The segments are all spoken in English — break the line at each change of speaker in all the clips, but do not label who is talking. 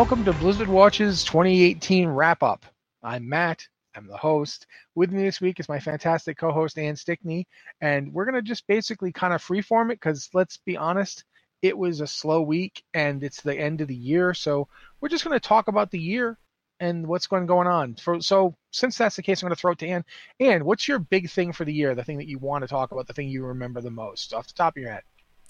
Welcome to Blizzard Watch's 2018 wrap up. I'm Matt. I'm the host. With me this week is my fantastic co host, Ann Stickney. And we're going to just basically kind of freeform it because let's be honest, it was a slow week and it's the end of the year. So we're just going to talk about the year and what's going going on. For, so since that's the case, I'm going to throw it to Ann. Ann, what's your big thing for the year? The thing that you want to talk about, the thing you remember the most off the top of your head?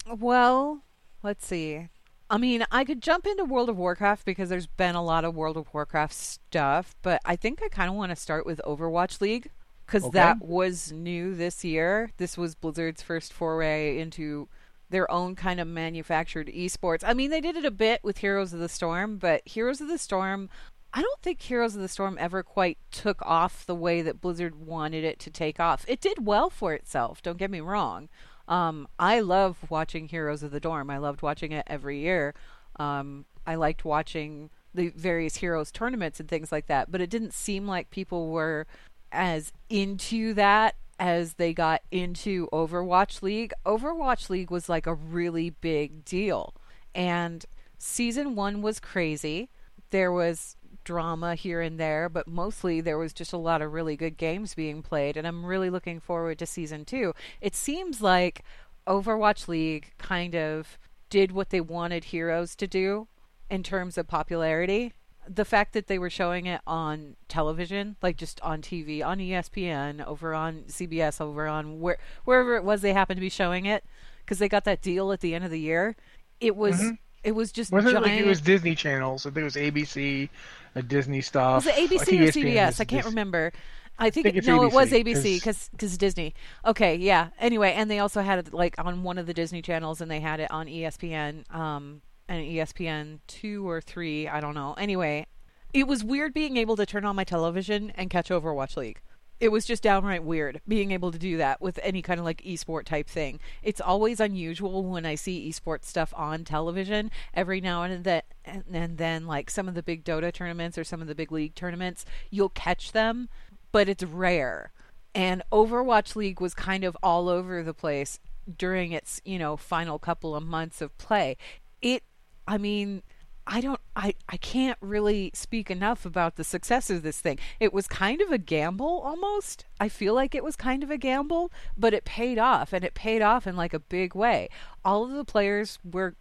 Well, let's see. I mean, I could jump into World of Warcraft because there's been a lot of World of Warcraft stuff, but I think I kind of want to start with Overwatch League because okay. that was new this year. This was Blizzard's first foray into their own kind of manufactured esports. I mean, they did it a bit with Heroes of the Storm, but Heroes of the Storm, I don't think Heroes of the Storm ever quite took off the way that Blizzard wanted it to take off. It did well for itself, don't get me wrong. Um, I love watching Heroes of the Dorm. I loved watching it every year. Um, I liked watching the various Heroes tournaments and things like that, but it didn't seem like people were as into that as they got into Overwatch League. Overwatch League was like a really big deal. And season one was crazy. There was drama here and there, but mostly there was just a lot of really good games being played, and I'm really looking forward to season two. It seems like Overwatch League kind of did what they wanted Heroes to do in terms of popularity. The fact that they were showing it on television, like just on TV, on ESPN, over on CBS, over on where, wherever it was they happened to be showing it, because they got that deal at the end of the year. It was mm-hmm. It was just
wasn't
giant...
it like it was Disney channels? I think it was ABC, a Disney stuff.
Was it ABC or CBS? I can't remember. I think, I think no, ABC, it was ABC because because Disney. Okay, yeah. Anyway, and they also had it like on one of the Disney channels, and they had it on ESPN, um, and ESPN two or three, I don't know. Anyway, it was weird being able to turn on my television and catch Overwatch League it was just downright weird being able to do that with any kind of like esport type thing. It's always unusual when I see esport stuff on television. Every now and then, and then like some of the big Dota tournaments or some of the big league tournaments, you'll catch them, but it's rare. And Overwatch League was kind of all over the place during its, you know, final couple of months of play. It, I mean, I don't I I can't really speak enough about the success of this thing. It was kind of a gamble almost. I feel like it was kind of a gamble, but it paid off and it paid off in like a big way. All of the players were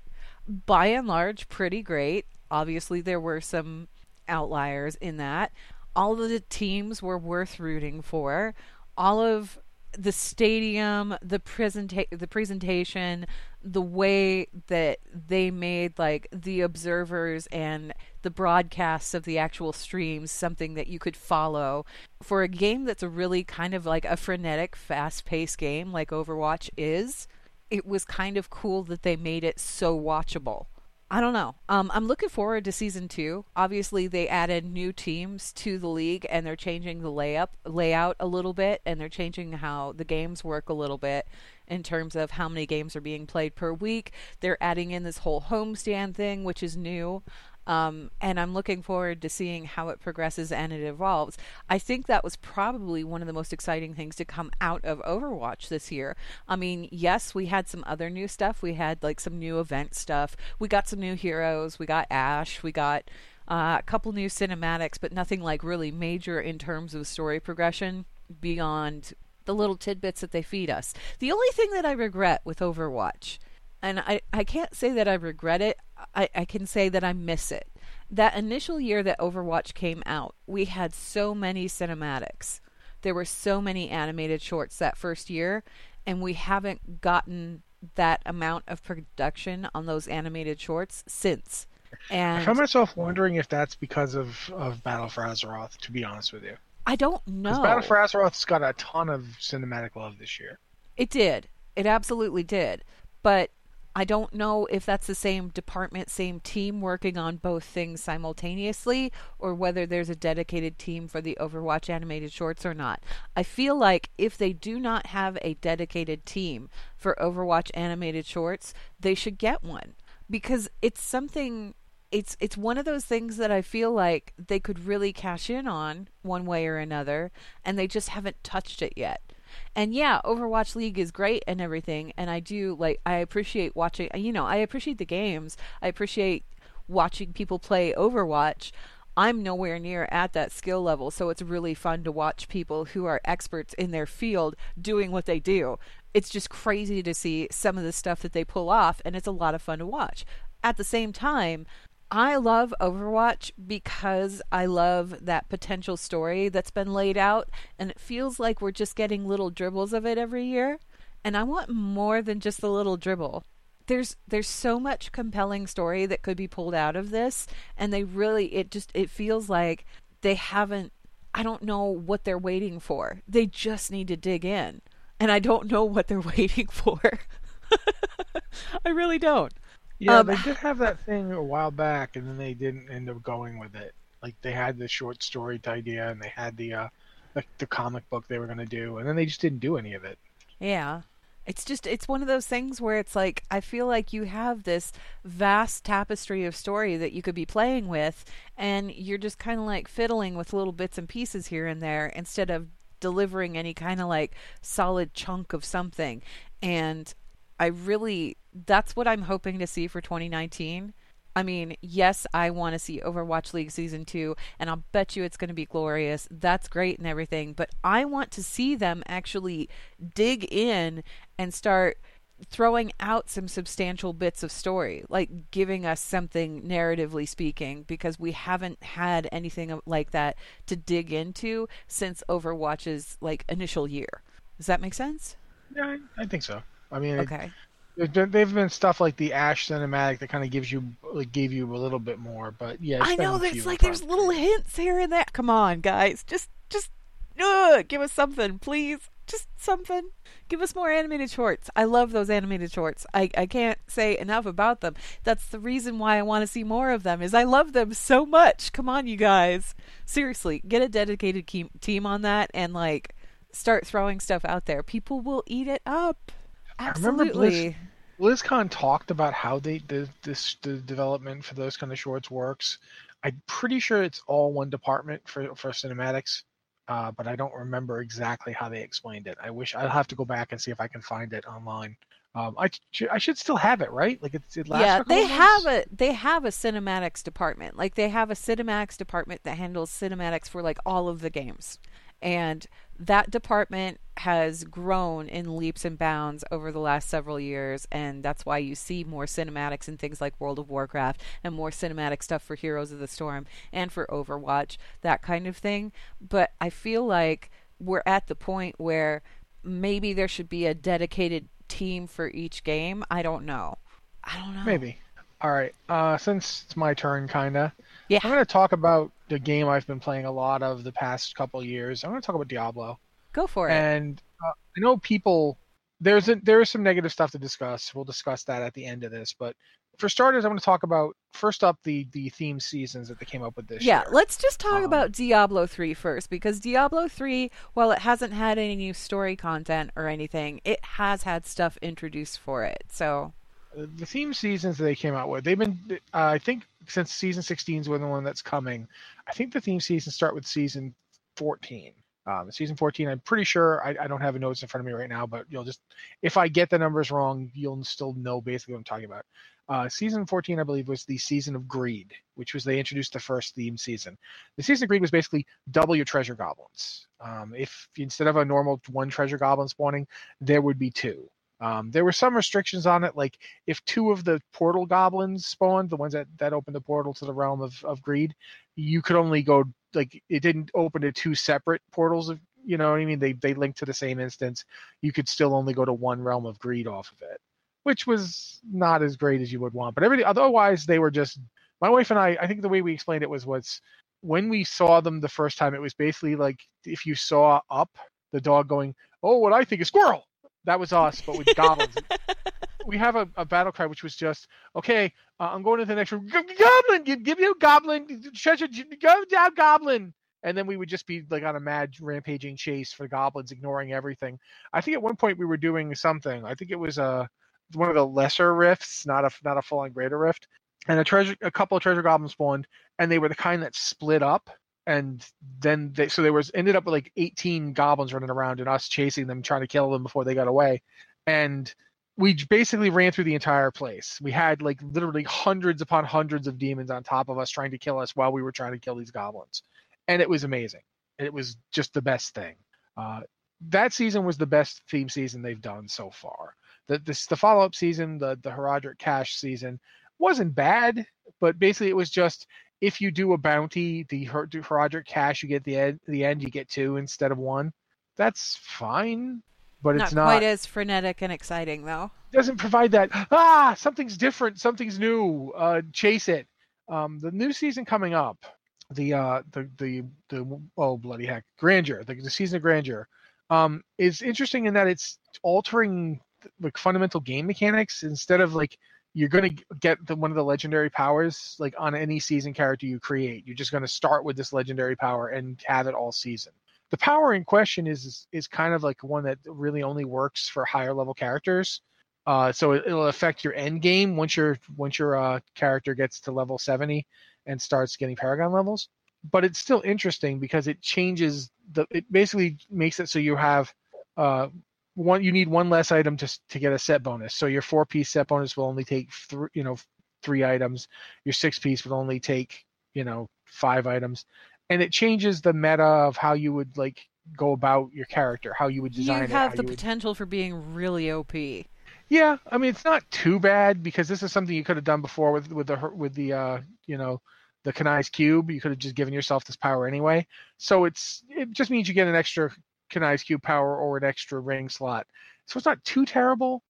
by and large pretty great. Obviously there were some outliers in that. All of the teams were worth rooting for. All of the stadium, the presenta- the presentation, the way that they made like the observers and the broadcasts of the actual streams something that you could follow for a game that's a really kind of like a frenetic, fast-paced game like Overwatch is. It was kind of cool that they made it so watchable. I don't know. Um, I'm looking forward to season two. Obviously, they added new teams to the league, and they're changing the layup layout a little bit, and they're changing how the games work a little bit in terms of how many games are being played per week. They're adding in this whole homestand thing, which is new. Um, and I'm looking forward to seeing how it progresses and it evolves. I think that was probably one of the most exciting things to come out of Overwatch this year. I mean, yes, we had some other new stuff. We had like some new event stuff. We got some new heroes. We got Ash. We got uh, a couple new cinematics, but nothing like really major in terms of story progression beyond the little tidbits that they feed us. The only thing that I regret with Overwatch and I, I can't say that I regret it. I, I can say that I miss it. That initial year that Overwatch came out, we had so many cinematics. There were so many animated shorts that first year, and we haven't gotten that amount of production on those animated shorts since. And
I found myself wondering if that's because of, of Battle for Azeroth, to be honest with you.
I don't know.
Battle for Azeroth's got a ton of cinematic love this year.
It did. It absolutely did. But I don't know if that's the same department, same team working on both things simultaneously, or whether there's a dedicated team for the Overwatch animated shorts or not. I feel like if they do not have a dedicated team for Overwatch animated shorts, they should get one because it's something it's it's one of those things that I feel like they could really cash in on one way or another and they just haven't touched it yet. And yeah, Overwatch League is great and everything, and I do like I appreciate watching. You know, I appreciate the games. I appreciate watching people play Overwatch, I'm nowhere near at that skill level. So it's really fun to watch people who are experts in their field doing what they do. It's just crazy to see some of the stuff that they pull off, and it's a lot of fun to watch. At the same time, I love Overwatch because I love that potential story that's been laid out, and it feels like we're just getting little dribbles of it every year. And I want more than just the little dribble. There's there's so much compelling story that could be pulled out of this, and they really it just it feels like they haven't. I don't know what they're waiting for. They just need to dig in, and I don't know what they're waiting for. I really don't.
Yeah, um, they did have that thing a while back, and then they didn't end up going with it. Like they had the short story idea, and they had the uh, the, the comic book they were going to do, and then they just didn't do any of it.
Yeah, it's just it's one of those things where it's like I feel like you have this vast tapestry of story that you could be playing with, and you're just kind of like fiddling with little bits and pieces here and there instead of delivering any kind of like solid chunk of something. And I really that's what I'm hoping to see for 2019. I mean, yes, I want to see Overwatch League season 2 and I'll bet you it's going to be glorious. That's great and everything, but I want to see them actually dig in and start throwing out some substantial bits of story, like giving us something narratively speaking, because we haven't had anything like that to dig into since Overwatch's like initial year. Does that make sense?
Yeah, I think so. I mean,
okay.
It, they've been stuff like the Ash cinematic that kind of gives you like gave you a little bit more, but yeah.
I know there's like there's little hints here and there. Come on, guys, just just uh, give us something, please. Just something. Give us more animated shorts. I love those animated shorts. I, I can't say enough about them. That's the reason why I want to see more of them. Is I love them so much. Come on, you guys. Seriously, get a dedicated team on that and like start throwing stuff out there. People will eat it up. Absolutely.
Blizz, BlizzCon talked about how they the this the development for those kind of shorts works. I'm pretty sure it's all one department for for cinematics, uh, but I don't remember exactly how they explained it. I wish I'll have to go back and see if I can find it online. Um, I I should still have it, right? Like it's it lasts.
Yeah, they have a they have a cinematics department. Like they have a cinematics department that handles cinematics for like all of the games, and that department has grown in leaps and bounds over the last several years and that's why you see more cinematics and things like World of Warcraft and more cinematic stuff for Heroes of the Storm and for Overwatch that kind of thing. But I feel like we're at the point where maybe there should be a dedicated team for each game. I don't know. I don't know.
Maybe. All right. Uh since it's my turn kind of
yeah.
I'm going to talk about the game I've been playing a lot of the past couple years. I'm going to talk about Diablo.
Go for it.
And uh, I know people there's a, there is some negative stuff to discuss. We'll discuss that at the end of this, but for starters, I'm going to talk about first up the the theme seasons that they came up with this
yeah,
year.
Yeah, let's just talk um, about Diablo 3 first because Diablo 3, while it hasn't had any new story content or anything, it has had stuff introduced for it. So
the theme seasons that they came out with, they've been, uh, I think, since season 16 is when the one that's coming. I think the theme seasons start with season 14. Um, season 14, I'm pretty sure I, I, don't have a notes in front of me right now, but you'll just, if I get the numbers wrong, you'll still know basically what I'm talking about. Uh, season 14, I believe, was the season of greed, which was they introduced the first theme season. The season of greed was basically double your treasure goblins. Um, if instead of a normal one treasure goblin spawning, there would be two. Um, there were some restrictions on it, like if two of the portal goblins spawned, the ones that, that opened the portal to the realm of, of greed, you could only go like it didn't open to two separate portals of you know what I mean? They they linked to the same instance. You could still only go to one realm of greed off of it, which was not as great as you would want. But everything otherwise they were just my wife and I. I think the way we explained it was was when we saw them the first time, it was basically like if you saw up the dog going, "Oh, what I think is squirrel," That was us, but with goblins. we have a, a, battle cry which was just okay. Uh, I'm going to the next room. Goblin, give, give you a goblin treasure. Go down, goblin. And then we would just be like on a mad rampaging chase for goblins, ignoring everything. I think at one point we were doing something. I think it was a uh, one of the lesser rifts, not a not a full on greater rift. And a treasure, a couple of treasure goblins spawned, and they were the kind that split up and then they so there was ended up with like 18 goblins running around and us chasing them trying to kill them before they got away and we basically ran through the entire place. We had like literally hundreds upon hundreds of demons on top of us trying to kill us while we were trying to kill these goblins, and it was amazing. It was just the best thing. Uh, that season was the best theme season they've done so far. The this, the follow up season, the the Horadric Cache season, wasn't bad, but basically it was just if you do a bounty, the Horadric Cache, you get the end, the end, you get two instead of one. That's fine, but
not
it's not
quite as frenetic and exciting though.
Doesn't provide that ah something's different, something's new. Uh, chase it. Um, the new season coming up, the uh the the the oh bloody heck grandeur the, the season of grandeur um is interesting in that it's altering like fundamental game mechanics instead of like you're going to get the, one of the legendary powers like on any season character you create. You're just going to start with this legendary power and have it all season. The power in question is is kind of like one that really only works for higher level characters. Uh, so it, will affect your end game once your once your uh, character gets to level 70 and starts getting paragon levels. But it's still interesting because it changes the it basically makes it so you have uh, one you need one less item to to get a set bonus. So your four piece set bonus will only take three you know three items. Your six piece will only take you know five items, and it changes the meta of how you would like go about your character, how you would design.
You have
it,
the
would...
potential for being really OP.
Yeah, I mean it's not too bad because this is something you could have done before with with the with the uh you know the Kanai's cube. You could have just given yourself this power anyway. So it's it just means you get an extra Kanai's cube power or an extra ring slot. So it's not too terrible,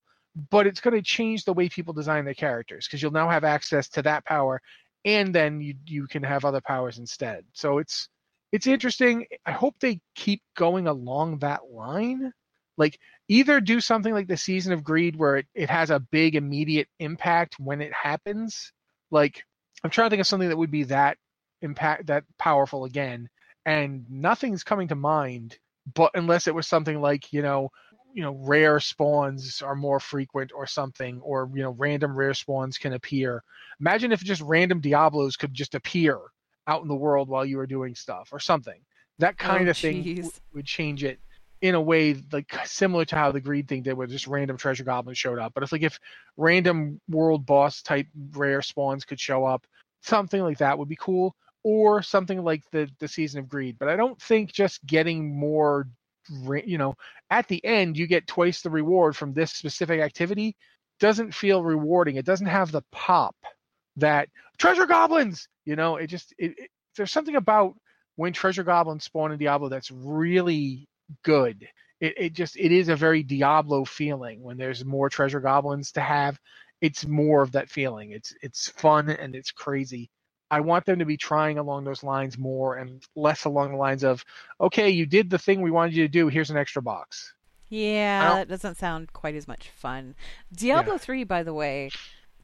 but it's going to change the way people design their characters because you'll now have access to that power, and then you you can have other powers instead. So it's it's interesting. I hope they keep going along that line. Like either do something like the season of greed where it, it has a big immediate impact when it happens. Like I'm trying to think of something that would be that impact that powerful again, and nothing's coming to mind but unless it was something like you know you know rare spawns are more frequent or something or you know random rare spawns can appear. Imagine if just random diablos could just appear out in the world while you were doing stuff or something. That kind
oh,
of thing w- would change it in a way like similar to how the greed thing did where just random treasure goblins showed up. But if like if random world boss type rare spawns could show up something like that would be cool or something like the the season of greed but i don't think just getting more you know at the end you get twice the reward from this specific activity doesn't feel rewarding. It doesn't have the pop that treasure goblins you know it just it, it, there's something about when treasure goblins spawn in diablo that's really good. It, it just it is a very diablo feeling. When there's more treasure goblins to have it's more of that feeling. It's it's fun and it's crazy I want them to be trying along those lines more and less along the lines of, okay, you did the thing we wanted you to do. Here's an extra box.
Yeah, that doesn't sound quite as much fun. Diablo yeah. 3, by the way,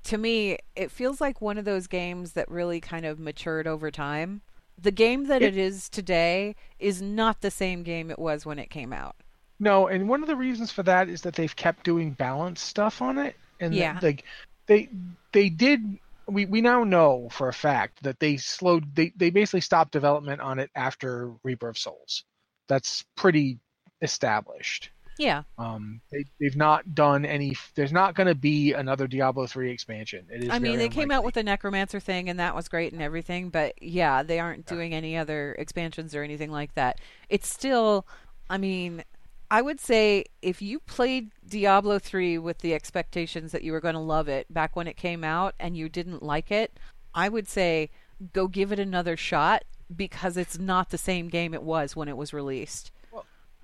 to me, it feels like one of those games that really kind of matured over time. The game that it, it is today is not the same game it was when it came out.
No, and one of the reasons for that is that they've kept doing balance stuff on it, and yeah. like they they did we, we now know for a fact that they slowed they, they basically stopped development on it after Reaper of Souls. That's pretty established.
Yeah.
Um, they they've not done any. There's not going to be another Diablo three expansion. It is.
I mean, they
came
out with the Necromancer thing, and that was great and everything. But yeah, they aren't yeah. doing any other expansions or anything like that. It's still. I mean, I would say if you played Diablo 3 with the expectations that you were going to love it back when it came out and you didn't like it, I would say go give it another shot because it's not the same game it was when it was released.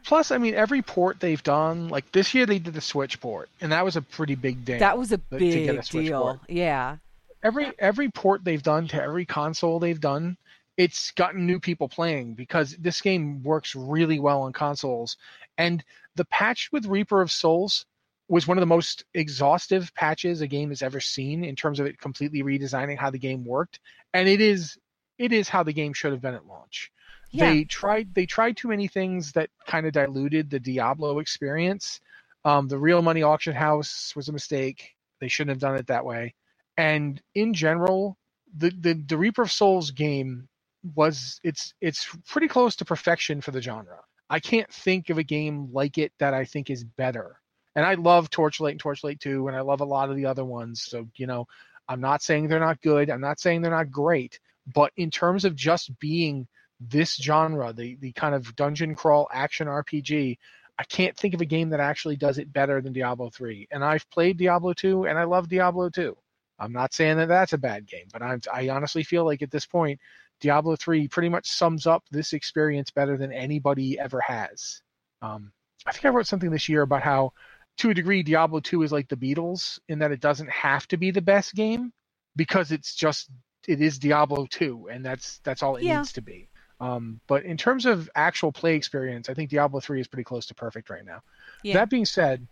Plus, I mean, every port they've done, like this year they did the Switch port, and that was a pretty big deal.
That was a big a deal. Port. Yeah.
Every every port they've done to every console they've done, it's gotten new people playing because this game works really well on consoles and the patch with Reaper of Souls was one of the most exhaustive patches a game has ever seen in terms of it completely redesigning how the game worked. And it is it is how the game should have been at launch. Yeah. They tried they tried too many things that kind of diluted the Diablo experience. Um, the real money auction house was a mistake. They shouldn't have done it that way. And in general, the, the, the Reaper of Souls game was it's it's pretty close to perfection for the genre. I can't think of a game like it that I think is better. And I love Torchlight and Torchlight 2, and I love a lot of the other ones. So, you know, I'm not saying they're not good. I'm not saying they're not great. But in terms of just being this genre, the, the kind of dungeon crawl action RPG, I can't think of a game that actually does it better than Diablo 3. And I've played Diablo 2, and I love Diablo 2. I'm not saying that that's a bad game, but I'm, I honestly feel like at this point, Diablo 3 pretty much sums up this experience better than anybody ever has. Um, I think I wrote something this year about how, to a degree, Diablo 2 is like the Beatles in that it doesn't have to be the best game because it's just it is Diablo 2, and that's that's all it yeah. needs to be. Um, but in terms of actual play experience, I think Diablo 3 is pretty close to perfect right now. Yeah. That being said,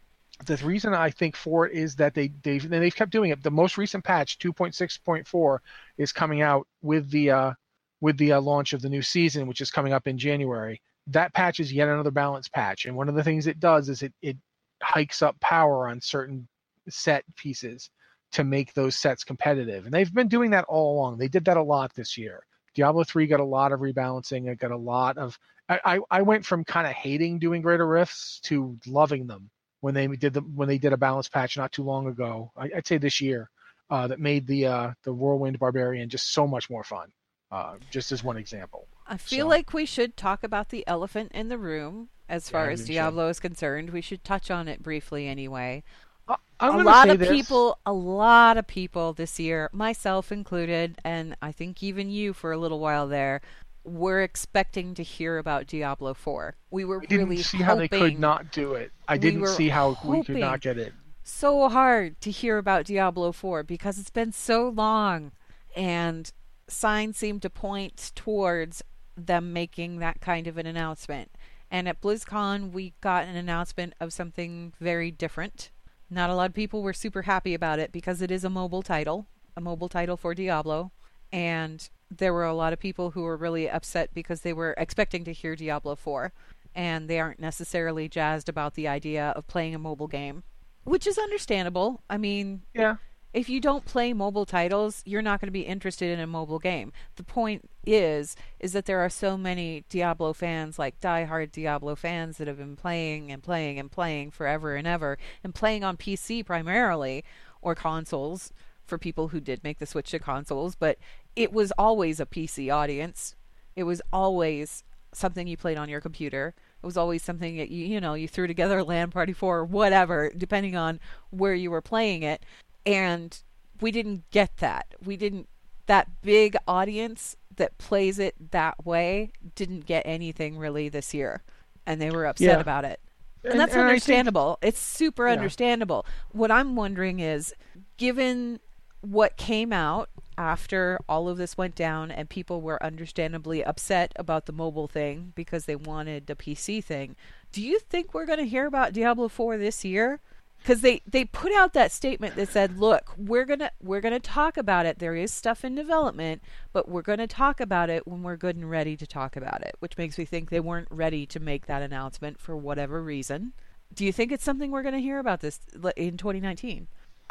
the reason I think for it is that they they've they've kept doing it. The most recent patch, 2.6.4, is coming out with the uh, with the uh, launch of the new season, which is coming up in January. That patch is yet another balance patch, and one of the things it does is it it hikes up power on certain set pieces to make those sets competitive, and they've been doing that all along. They did that a lot this year. Diablo 3 got a lot of rebalancing. It got a lot of. I, I, went from kind of hating doing greater rifts to loving them when they did the when they did a balance patch not too long ago. I, would say this year uh, that made the uh, the whirlwind barbarian just so much more fun. Uh, just as one example.
I feel so. like we should talk about the elephant in the room as far yeah, as Diablo is concerned. We should touch on it briefly anyway. Uh, a lot of this. people, a lot of people this year, myself included, and I think even you for a little while there, were expecting to hear about Diablo 4. We were
we
really
didn't see
hoping,
how they could not do it. I didn't see how we could not get it.
So hard to hear about Diablo 4 because it's been so long and signs seem to point towards them making that kind of an announcement. And at BlizzCon, we got an announcement of something very different. Not a lot of people were super happy about it because it is a mobile title, a mobile title for Diablo. And there were a lot of people who were really upset because they were expecting to hear Diablo 4 and they aren't necessarily jazzed about the idea of playing a mobile game, which is understandable. I mean,
yeah
if you don't play mobile titles, you're not going to be interested in a mobile game. The point is is that there are so many Diablo fans, like die-hard Diablo fans that have been playing and playing and playing forever and ever and playing on PC primarily or consoles for people who did make the switch to consoles, but it was always a PC audience. It was always something you played on your computer. It was always something that you you know you threw together a LAN party for or whatever, depending on where you were playing it and we didn't get that. We didn't that big audience that plays it that way didn't get anything really this year, and they were upset yeah. about it. And, and that's and understandable. Think, it's super yeah. understandable. What I'm wondering is, given what came out after all of this went down and people were understandably upset about the mobile thing because they wanted the PC thing, do you think we're going to hear about Diablo 4 this year? Because they they put out that statement that said look we're gonna we're gonna talk about it. There is stuff in development but we're gonna talk about it when we're good and ready to talk about it which makes me think they weren't ready to make that announcement for whatever reason. Do you think it's something we're gonna hear about this in 2019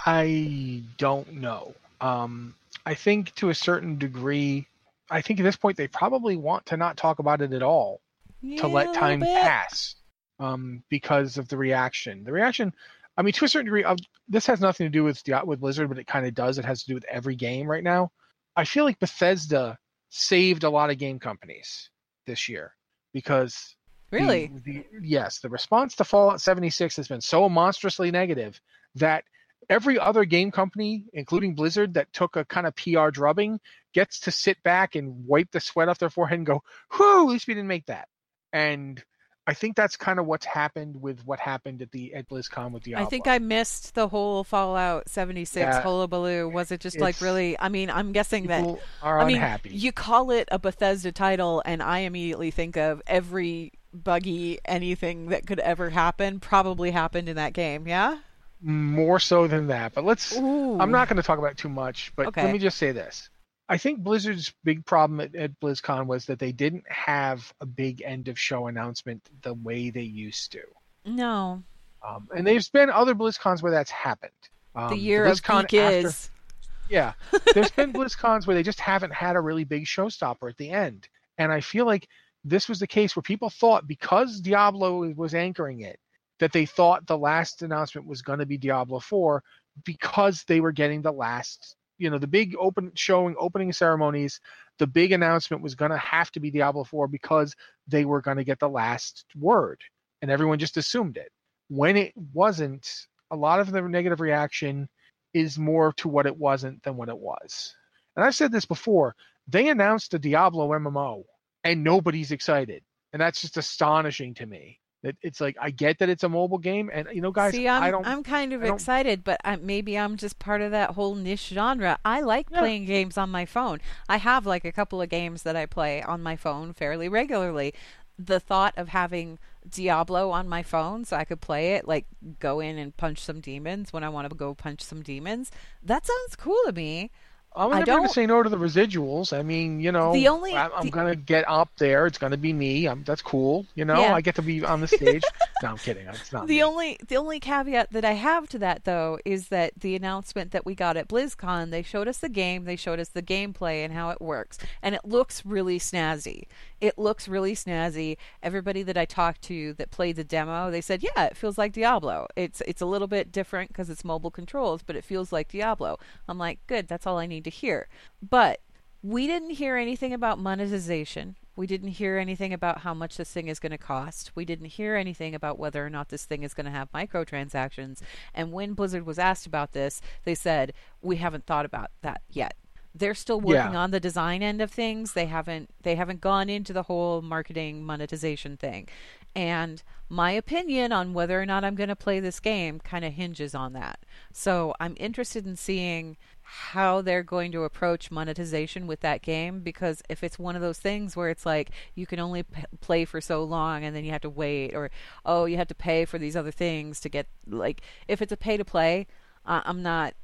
i don't know. Um, i think to a certain degree i think at this point they probably want to not talk about it at all yeah, to let time pass um, because of the reaction. The reaction I mean, to a certain degree, uh, this has nothing to do with with Blizzard, but it kind of does. It has to do with every game right now. I feel like Bethesda saved a lot of game companies this year because
really,
the, the, yes, the response to Fallout 76 has been so monstrously negative that every other game company, including Blizzard, that took a kind of PR drubbing, gets to sit back and wipe the sweat off their forehead and go, "Whoo, at least we didn't make that." And I think that's kind of what's happened with what happened at the at BlizzCon with Diablo.
I think I missed the whole Fallout 76 yeah, hullabaloo. Was it just like really? I mean, I'm guessing that
are
I mean,
unhappy.
You call it a Bethesda title, and I immediately think of every buggy anything that could ever happen probably happened in that game. Yeah.
More so than that, but let's. Ooh. I'm not going to talk about it too much, but okay. let me just say this. I think Blizzard's big problem at, at, BlizzCon was that they didn't have a big end of show announcement the way they used to.
No.
Um, and there's been other BlizzCons where that's happened. Um,
the year the of geek is.
Yeah, there's been BlizzCons where they just haven't had a really big showstopper at the end, and I feel like this was the case where people thought because Diablo was anchoring it, that they thought the last announcement was going to be Diablo 4 because they were getting the last, you know, the big open showing opening ceremonies. The big announcement was going to have to be Diablo 4 because they were going to get the last word, and everyone just assumed it. When it wasn't, a lot of the negative reaction is more to what it wasn't than what it was. And I've said this before. They announced a Diablo MMO, and nobody's excited, and that's just astonishing to me. It, it's like I get that it's a mobile game, and you know, guys,
See, I'm,
I don't.
I'm kind of excited, but I, maybe I'm just part of that whole niche genre. I like yeah. playing games on my phone. I have like a couple of games that I play on my phone fairly regularly. The thought of having Diablo on my phone so I could play it, like go in and punch some demons when I want to go punch some demons, that sounds cool to me.
I'm never going to say no to the residuals. I mean, you know, the only, I, am going to get up there. It's going to be me. I'm, that's cool. You know, yeah. I get to be on the stage. no, I'm kidding. It's not
the
me.
only the only caveat that I have to that though is that the announcement that we got at BlizzCon, they showed us the game, they showed us the gameplay and how it works, and it looks really snazzy. It looks really snazzy. Everybody that I talked to that played the demo, they said, "Yeah, it feels like Diablo. It's it's a little bit different because it's mobile controls, but it feels like Diablo." I'm like, "Good, that's all I need to hear." But we didn't hear anything about monetization. We didn't hear anything about how much this thing is going to cost. We didn't hear anything about whether or not this thing is going to have microtransactions. And when Blizzard was asked about this, they said, "We haven't thought about that yet." They're still working yeah. on the design end of things. They haven't they haven't gone into the whole marketing monetization thing. And my opinion on whether or not i'm going to play this game kind of hinges on that. So i'm interested in seeing how they're going to approach monetization with that game because if it's one of those things where it's like you can only p- play for so long and then you have to wait or oh you have to pay for these other things to get like if it's a pay to play uh, i'm not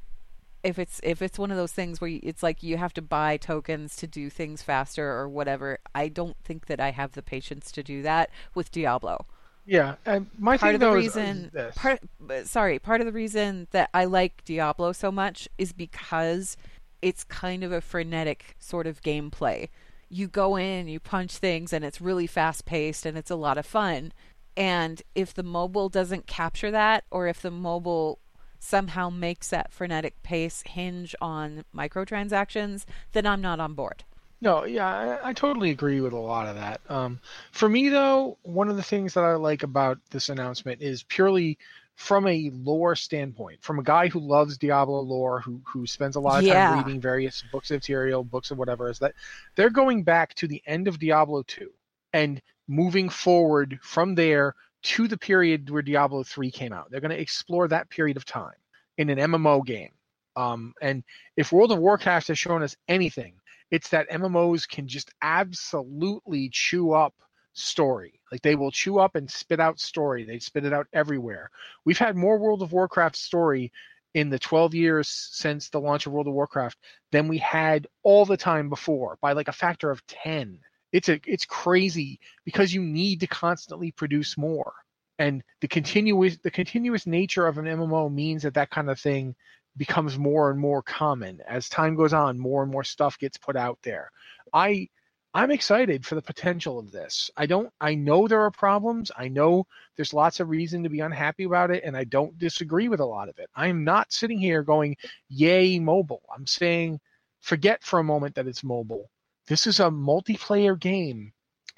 if it's if it's one of those things where it's like you have to buy tokens to do things faster or whatever, I don't think that I have the patience to do that with Diablo.
Yeah, and my
part
of the uh,
reason,
is,
part, uh, sorry, part of the reason that I like Diablo so much is because it's kind of a frenetic sort of gameplay. You go in, you punch things, and it's really fast paced and it's a lot of fun. And if the mobile doesn't capture that, or if the mobile somehow makes that frenetic pace hinge on microtransactions, then I'm not on board.
No, yeah, I, I, totally agree with a lot of that. Um, for me, though, one of the things that I like about this announcement is purely from a lore standpoint, from a guy who loves Diablo lore, who who spends a lot of yeah. time reading various books of material, books of whatever, is that they're going back to the end of Diablo 2 and moving forward from there to the period where Diablo 3 came out. They're going to explore that period of time in an MMO game. Um, and if World of Warcraft has shown us anything, it's that MMOs can just absolutely chew up story. Like they will chew up and spit out story. They spit it out everywhere. We've had more World of Warcraft story in the 12 years since the launch of World of Warcraft than we had all the time before by like a factor of 10 it's a it's crazy because you need to constantly produce more. And the continuous the continuous nature of an MMO means that that kind of thing becomes more and more common as time goes on more and more stuff gets put out there. I i'm excited for the potential of this. I don't i know there are problems. I know there's lots of reason to be unhappy about it and i don't disagree with a lot of it. I'm not sitting here going yay mobile. I'm saying forget for a moment that it's mobile this is a multiplayer game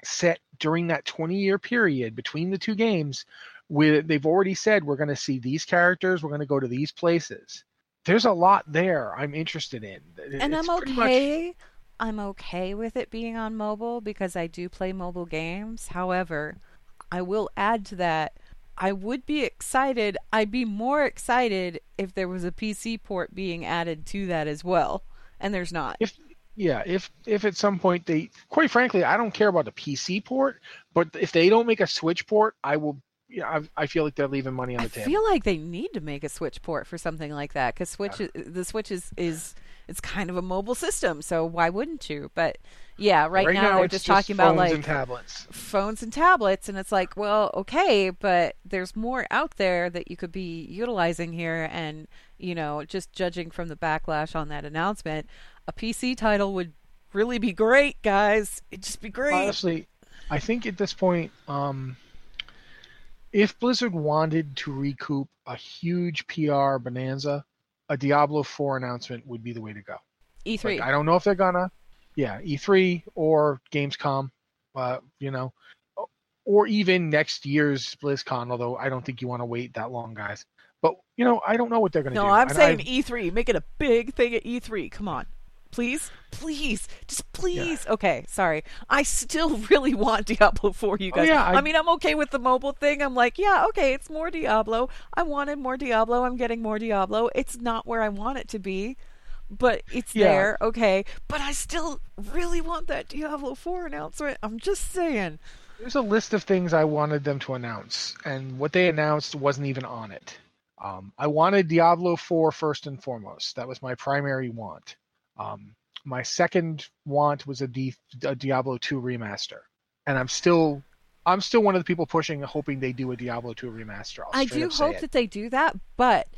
set during that 20 year period between the two games where they've already said we're going to see these characters, we're going to go to these places. There's a lot there I'm interested in.
And it's I'm okay. Much... I'm okay with it being on mobile because I do play mobile games. However, I will add to that I would be excited. I'd be more excited if there was a PC port being added to that as well. And there's not.
If yeah, if if at some point they, quite frankly, I don't care about the PC port, but if they don't make a Switch port, I will. Yeah, I, I feel like they're leaving money on the
I
table.
I feel like they need to make a Switch port for something like that because Switch, yeah. the Switch is is it's kind of a mobile system, so why wouldn't you? But yeah, right,
right
now,
now,
they're just, just talking about like
and tablets.
phones and tablets, and it's like, well, okay, but there's more out there that you could be utilizing here, and you know, just judging from the backlash on that announcement, a PC title would really be great, guys. It'd just be great.
Honestly, I think at this point, um, if Blizzard wanted to recoup a huge PR bonanza, a Diablo 4 announcement would be the way to go.
E3.
Like, I don't know if they're gonna, yeah, E3 or Gamescom, uh, you know, or even next year's BlizzCon. Although I don't think you want to wait that long, guys. But you know, I don't know what they're gonna
no,
do.
No, I'm and saying I, E3. Make it a big thing at E3. Come on please? Please. Just please. Yeah. okay sorry. I still really want diablo 4 you oh, guys. oh, yeah, I... I... mean i'm okay with the mobile thing. I'm like yeah okay it's more diablo. I wanted more diablo. I'm getting more diablo. It's not where i want it to be but it's yeah. there. Okay. But i still really want that diablo 4 announcement. I'm just saying.
There's a list of things i wanted them to announce and what they announced wasn't even on it. Um, i wanted diablo 4 first and foremost. That was my primary want um, my second want was a, D, a Diablo 2 remaster, and I'm still I'm still one of the people pushing, hoping they do a Diablo 2 remaster.
i do hope that they do that, but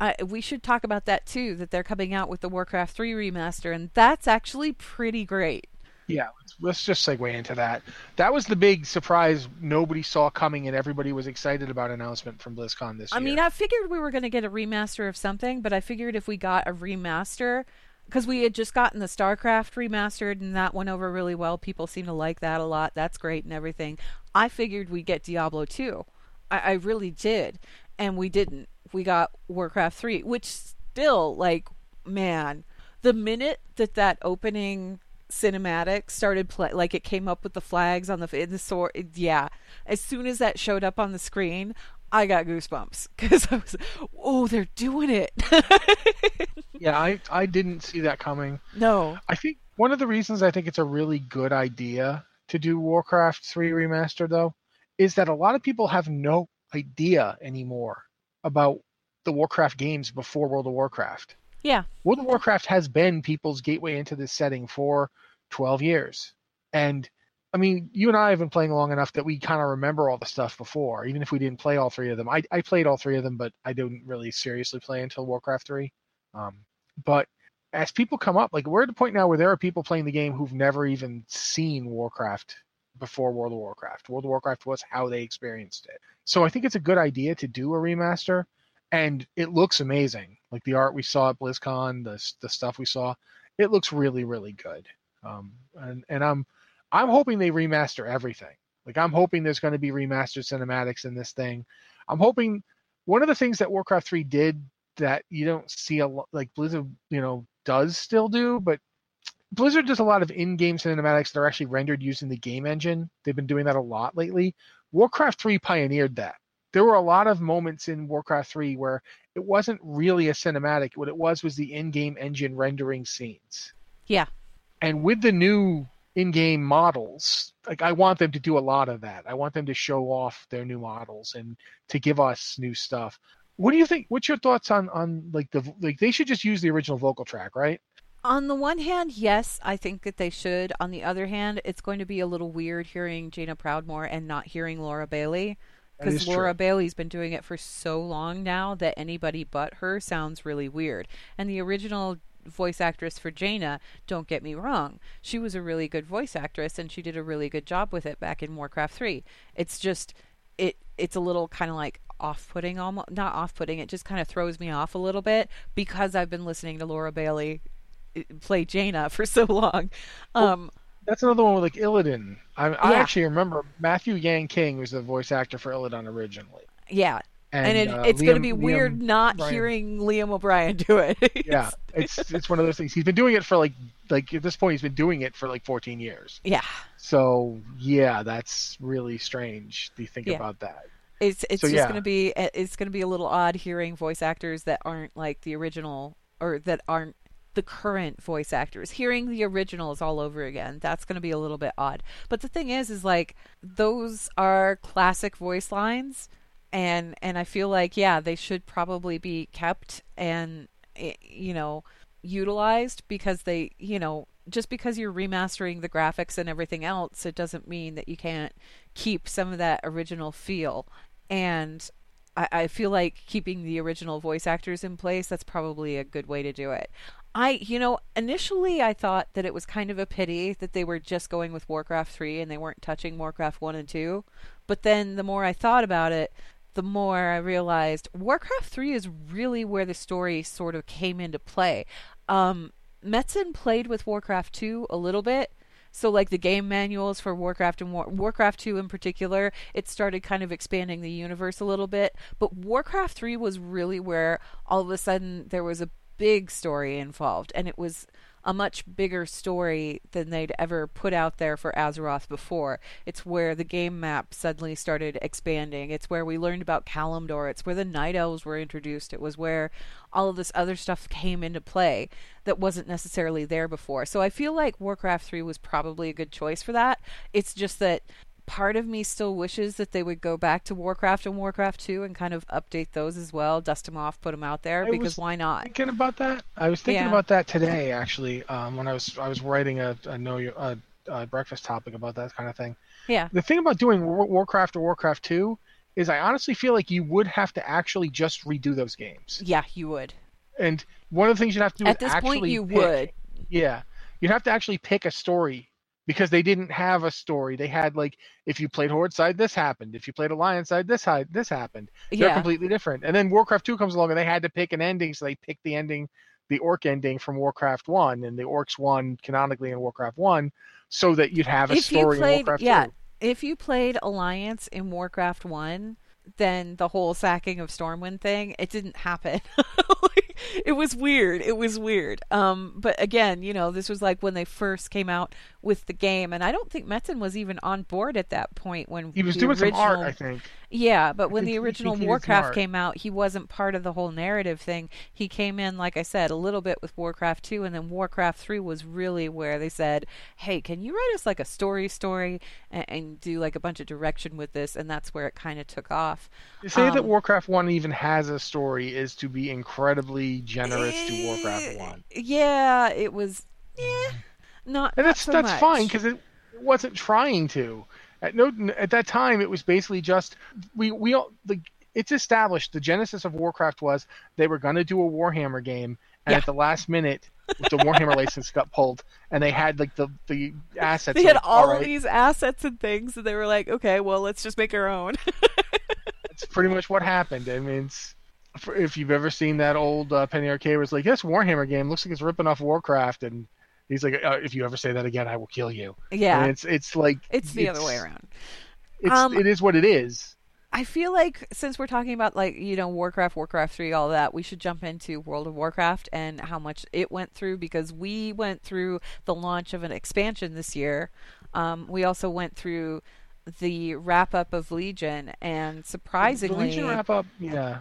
I, we should talk about that too. That they're coming out with the Warcraft 3 remaster, and that's actually pretty great.
Yeah, let's, let's just segue into that. That was the big surprise nobody saw coming, and everybody was excited about announcement from BlizzCon this
I
year.
I mean, I figured we were going to get a remaster of something, but I figured if we got a remaster, because we had just gotten the StarCraft remastered and that went over really well. People seem to like that a lot. That's great and everything. I figured we'd get Diablo 2. I, I really did. And we didn't. We got Warcraft 3, which still, like, man, the minute that that opening cinematic started play like it came up with the flags on the the sword yeah as soon as that showed up on the screen I got goosebumps because I was, oh, they're doing it.
yeah, I I didn't see that coming.
No,
I think one of the reasons I think it's a really good idea to do Warcraft 3 remaster though is that a lot of people have no idea anymore about the Warcraft games before World of Warcraft.
Yeah.
World of Warcraft has been people's gateway into this setting for 12 years. And I mean, you and I have been playing long enough that we kind of remember all the stuff before, even if we didn't play all three of them. I, I played all three of them, but I didn't really seriously play until Warcraft 3. Um, but as people come up, like we're at a point now where there are people playing the game who've never even seen Warcraft before World of Warcraft. World of Warcraft was how they experienced it. So I think it's a good idea to do a remaster, and it looks amazing. Like the art we saw at BlizzCon, the the stuff we saw, it looks really really good. Um, and and I'm I'm hoping they remaster everything. Like I'm hoping there's going to be remastered cinematics in this thing. I'm hoping one of the things that Warcraft 3 did that you don't see a lot like Blizzard, you know, does still do, but Blizzard does a lot of in-game cinematics that are actually rendered using the game engine. They've been doing that a lot lately. Warcraft 3 pioneered that. There were a lot of moments in Warcraft 3 where it wasn't really a cinematic. What it was was the in-game engine rendering scenes.
Yeah.
And with the new in-game models like i want them to do a lot of that i want them to show off their new models and to give us new stuff what do you think what's your thoughts on on like the like they should just use the original vocal track right
on the one hand yes i think that they should on the other hand it's going to be a little weird hearing jaina proudmoore and not hearing laura bailey because Laura true. Bailey's been doing it for so long now that anybody but her sounds really weird. And the original voice actress for Jaina, don't get me wrong. She was a really good voice actress and she did a really good job with it back in Warcraft 3. It's just it it's a little kind of like off-putting almost not off-putting, it just kind of throws me off a little bit because I've been listening to Laura Bailey eh, play Jaina for so long. Um well,
that's another one with like Illidan. I, I actually remember Matthew Yang King was the voice actor for Illidan originally.
Yeah, and, and it, uh, it's going to be weird not Bryan. hearing Liam O'Brien do it.
yeah, it's it's one of those things. He's been doing it for like like at this point he's been doing it for like 14 years.
Yeah.
So yeah, that's really strange to think yeah. about that.
It's it's so, just yeah. going to be it's going to be a little odd hearing voice actors that aren't like the original or that aren't the current voice actors hearing the originals all over again that's going to be a little bit odd but the thing is is like those are classic voice lines and and I feel like yeah they should probably be kept and eh, you know utilized because they you know just because you're remastering the graphics and everything else it doesn't mean that you can't keep some of that original feel and I, I feel like keeping the original voice actors in place that's probably a good way to do it I, you know, initially I thought that it was kind of a pity that they were just going with Warcraft 3 and they weren't touching Warcraft 1 and 2. But then the more I thought about it, the more I realized Warcraft 3 is really where the story sort of came into play. Um, Metzen played with Warcraft 2 a little bit. So, like the game manuals for Warcraft and War- Warcraft 2 in particular, it started kind of expanding the universe a little bit. But Warcraft 3 was really where all of a sudden there was a big story involved. And it was a much bigger story than they'd ever put out there for Azeroth before. It's where the game map suddenly started expanding. It's where we learned about Kalimdor. It's where the Night Elves were introduced. It was where all of this other stuff came into play that wasn't necessarily there before. So I feel like Warcraft 3 was probably a good choice for that. It's just that part of me still wishes that they would go back to Warcraft and Warcraft 2 and kind of update those as well, dust them off, put them out there I because why not?
Thinking about that, I was thinking yeah. about that today actually. Um, when I was I was writing a, a know your a, a, breakfast topic about that kind of thing.
Yeah.
The thing about doing Warcraft or Warcraft 2 is I honestly feel like you would have to actually just redo those games.
Yeah, you would.
And one of the things you'd have to do
at this point you
pick,
would.
Yeah, you'd have to actually pick a story because they didn't have a story. They had like if you played Horde side, this happened. If you played Alliance side, this side, this happened. They're yeah. completely different. And then Warcraft 2 comes along and they had to pick an ending, so they picked the ending, the orc ending from Warcraft 1, and the orcs won canonically in Warcraft 1, so that you'd have a
if
story
played,
in Warcraft
yeah,
2.
If you played Alliance in Warcraft 1, then the whole sacking of Stormwind thing, it didn't happen. it was weird. It was weird. Um, but again, you know, this was like when they first came out with the game, and I don't think Metzen was even on board at that point when
he was doing
original...
some art. I think.
Yeah, but I when the original Warcraft came out, he wasn't part of the whole narrative thing. He came in, like I said, a little bit with Warcraft 2, and then Warcraft 3 was really where they said, hey, can you write us like a story story and, and do like a bunch of direction with this? And that's where it kind of took off.
To say um, that Warcraft 1 even has a story is to be incredibly generous to Warcraft 1.
Yeah, it was. Yeah, not.
And that's,
not so
that's
much.
fine because it wasn't trying to. At no at that time, it was basically just we we all the it's established the genesis of Warcraft was they were going to do a Warhammer game, and yeah. at the last minute, the Warhammer license got pulled, and they had like the the assets.
They had
like,
all,
all right.
of these assets and things, and they were like, okay, well, let's just make our own.
That's pretty much what happened. I mean, if you've ever seen that old uh, Penny Arcade, it's like this Warhammer game looks like it's ripping off Warcraft, and He's like, uh, if you ever say that again, I will kill you.
Yeah,
and it's it's like
it's the it's, other way around.
It's um, it is what it is.
I feel like since we're talking about like you know Warcraft, Warcraft three, all that, we should jump into World of Warcraft and how much it went through because we went through the launch of an expansion this year. Um, we also went through the wrap up of Legion, and surprisingly, the
Legion wrap up, yeah.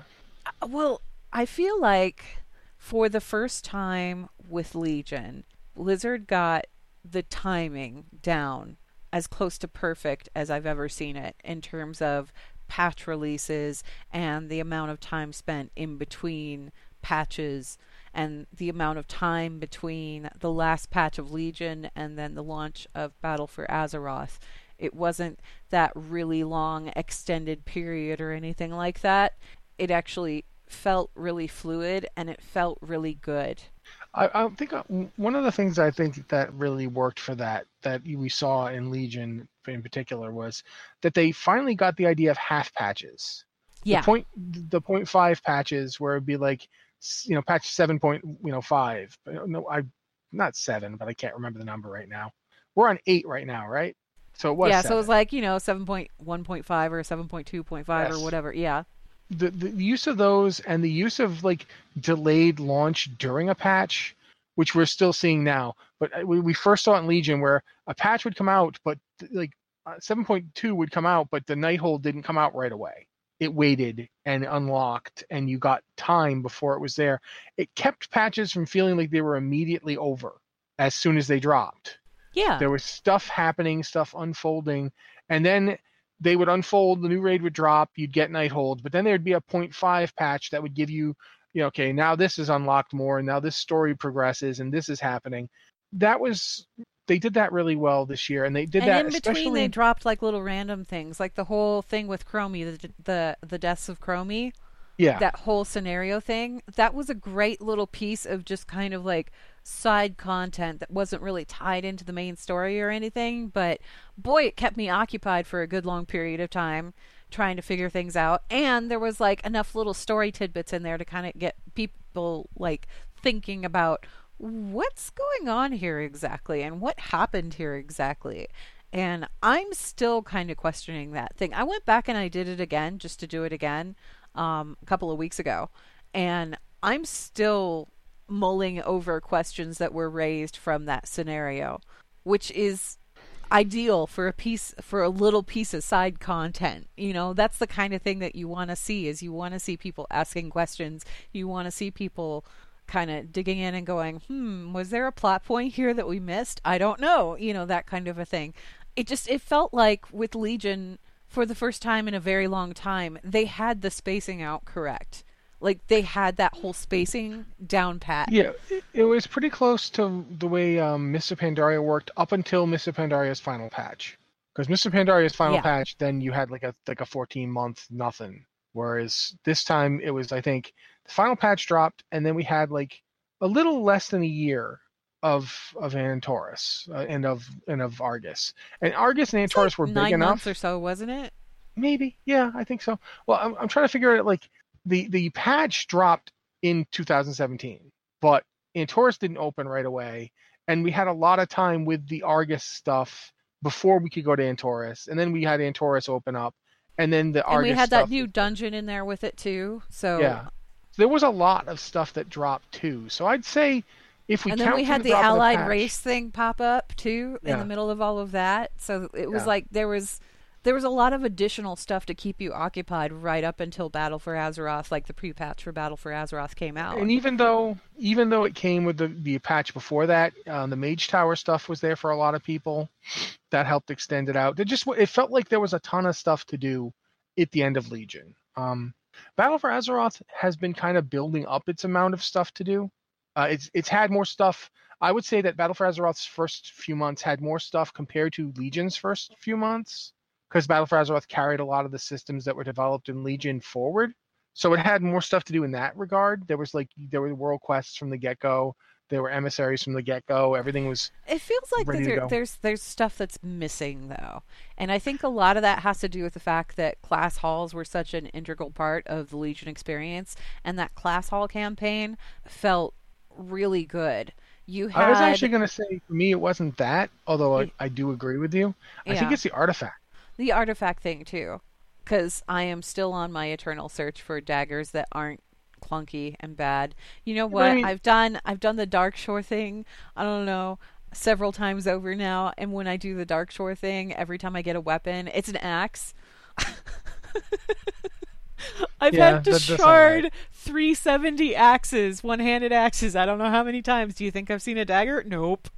Uh, well, I feel like for the first time with Legion, Blizzard got the timing down as close to perfect as I've ever seen it in terms of patch releases and the amount of time spent in between patches and the amount of time between the last patch of Legion and then the launch of Battle for Azeroth. It wasn't that really long extended period or anything like that. It actually felt really fluid and it felt really good.
I, I think uh, one of the things I think that really worked for that that we saw in Legion in particular was that they finally got the idea of half patches.
Yeah.
The point the point five patches where it'd be like you know patch seven point you know five. No, I not seven, but I can't remember the number right now. We're on eight right now, right? So it was
yeah.
Seven.
So it was like you know seven point one point five or seven point two point five or whatever. Yeah
the, the use of those and the use of like delayed launch during a patch, which we're still seeing now. But uh, we, we first saw it in Legion where a patch would come out, but like uh, 7.2 would come out, but the Nighthold didn't come out right away. It waited and unlocked, and you got time before it was there. It kept patches from feeling like they were immediately over as soon as they dropped.
Yeah.
There was stuff happening, stuff unfolding, and then they would unfold, the new raid would drop, you'd get Nighthold, but then there'd be a 0.5 patch that would give you, you know, okay, now this is unlocked more, and now this story progresses, and this is happening. That was they did that really well this year, and they did
and
that.
in between,
especially...
they dropped like little random things, like the whole thing with Chromie, the the, the deaths of Chromie.
Yeah.
That whole scenario thing. That was a great little piece of just kind of like side content that wasn't really tied into the main story or anything, but boy, it kept me occupied for a good long period of time trying to figure things out. And there was like enough little story tidbits in there to kind of get people like thinking about what's going on here exactly and what happened here exactly. And I'm still kind of questioning that thing. I went back and I did it again just to do it again um, a couple of weeks ago. And I'm still mulling over questions that were raised from that scenario, which is ideal for a piece for a little piece of side content. You know that's the kind of thing that you want to see is you want to see people asking questions. You want to see people kind of digging in and going hmm was there a plot point here that we missed? I don't know you know that kind of a thing. It just it felt like with legion for the first time in a very long time they had the spacing out correct like they had that whole spacing down pat.
Yeah, it, it was pretty close to the way um, of Pandaria worked up until Mr. Pandaria's final patch. Because Mr. Pandaria's final yeah. patch, then you had like a like a 14 month nothing. Whereas this time it was, I think, the final patch dropped, and then we had like a little less than a year of of Antorus uh, and of and of Argus. And Argus and Antorus like were big enough.
months or so, wasn't it?
Maybe, yeah, I think so. Well, I'm I'm trying to figure out like the the patch dropped in 2017, but Antorus didn't open right away, and we had a lot of time with the Argus stuff before we could go to Antorus, and then we had Antorus open up, and then the
and
Argus.
we had
that
new dungeon in there with it too. So
yeah, there was a lot of stuff that dropped too. So I'd say if we
and
then
we had
the,
the allied
the patch,
race thing pop up too in
yeah.
the middle of all of that. So it was
yeah.
like there was there was a lot of additional stuff to keep you occupied right up until Battle for Azeroth, like the pre-patch for Battle for Azeroth came out.
And even though even though it came with the, the patch before that, uh, the Mage Tower stuff was there for a lot of people. That helped extend it out. It just it felt like there was a ton of stuff to do at the end of Legion. Um, Battle for Azeroth has been kind of building up its amount of stuff to do. Uh, it's it's had more stuff. I would say that Battle for Azeroth's first few months had more stuff compared to Legion's first few months because Battle for Azeroth carried a lot of the systems that were developed in Legion forward. So it had more stuff to do in that regard. There was like there were world quests from the get go. There were emissaries from the get go. Everything was.
It feels like there, there's there's stuff that's missing though, and I think a lot of that has to do with the fact that class halls were such an integral part of the Legion experience, and that class hall campaign felt really good. You had...
I was actually going to say for me it wasn't that, although I, I do agree with you. I yeah. think it's the artifact
the artifact thing too, because I am still on my eternal search for daggers that aren't clunky and bad. You know what? I mean, I've done I've done the Darkshore thing. I don't know several times over now, and when I do the Darkshore thing, every time I get a weapon, it's an axe. I've yeah, had to shard right. 370 axes, one-handed axes. I don't know how many times. Do you think I've seen a dagger? Nope.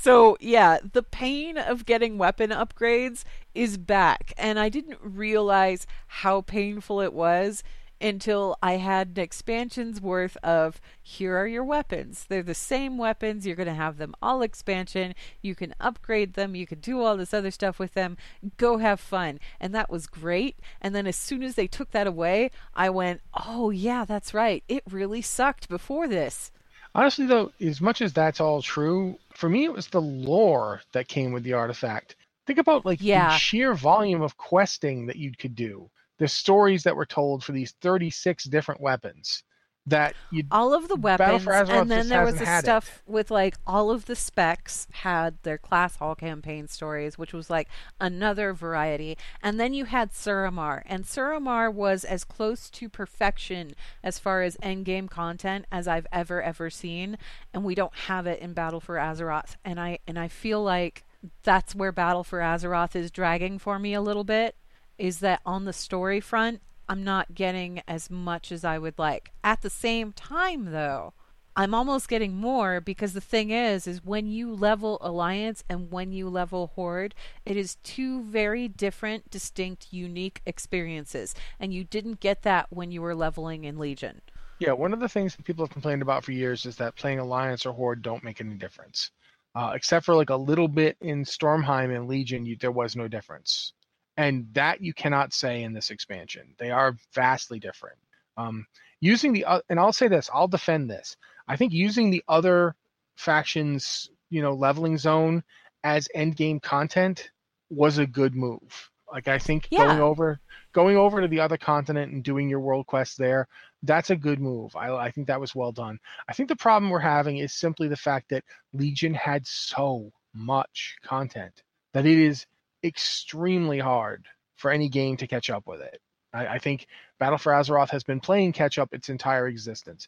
So, yeah, the pain of getting weapon upgrades is back. And I didn't realize how painful it was until I had an expansion's worth of here are your weapons. They're the same weapons. You're going to have them all expansion. You can upgrade them. You can do all this other stuff with them. Go have fun. And that was great. And then as soon as they took that away, I went, oh, yeah, that's right. It really sucked before this.
Honestly, though, as much as that's all true, for me it was the lore that came with the artifact. Think about like yeah. the sheer volume of questing that you could do, the stories that were told for these 36 different weapons that you
all of the weapons and then there was the stuff it. with like all of the specs had their class hall campaign stories which was like another variety and then you had Suramar and Suramar was as close to perfection as far as end game content as I've ever ever seen and we don't have it in Battle for Azeroth and I and I feel like that's where Battle for Azeroth is dragging for me a little bit is that on the story front I'm not getting as much as I would like. At the same time, though, I'm almost getting more because the thing is, is when you level Alliance and when you level Horde, it is two very different, distinct, unique experiences. And you didn't get that when you were leveling in Legion.
Yeah, one of the things that people have complained about for years is that playing Alliance or Horde don't make any difference. Uh, except for like a little bit in Stormheim and Legion, you, there was no difference and that you cannot say in this expansion. They are vastly different. Um, using the uh, and I'll say this, I'll defend this. I think using the other factions, you know, leveling zone as end game content was a good move. Like I think yeah. going over going over to the other continent and doing your world quest there, that's a good move. I, I think that was well done. I think the problem we're having is simply the fact that Legion had so much content that it is extremely hard for any game to catch up with it. I, I think Battle for Azeroth has been playing catch up its entire existence.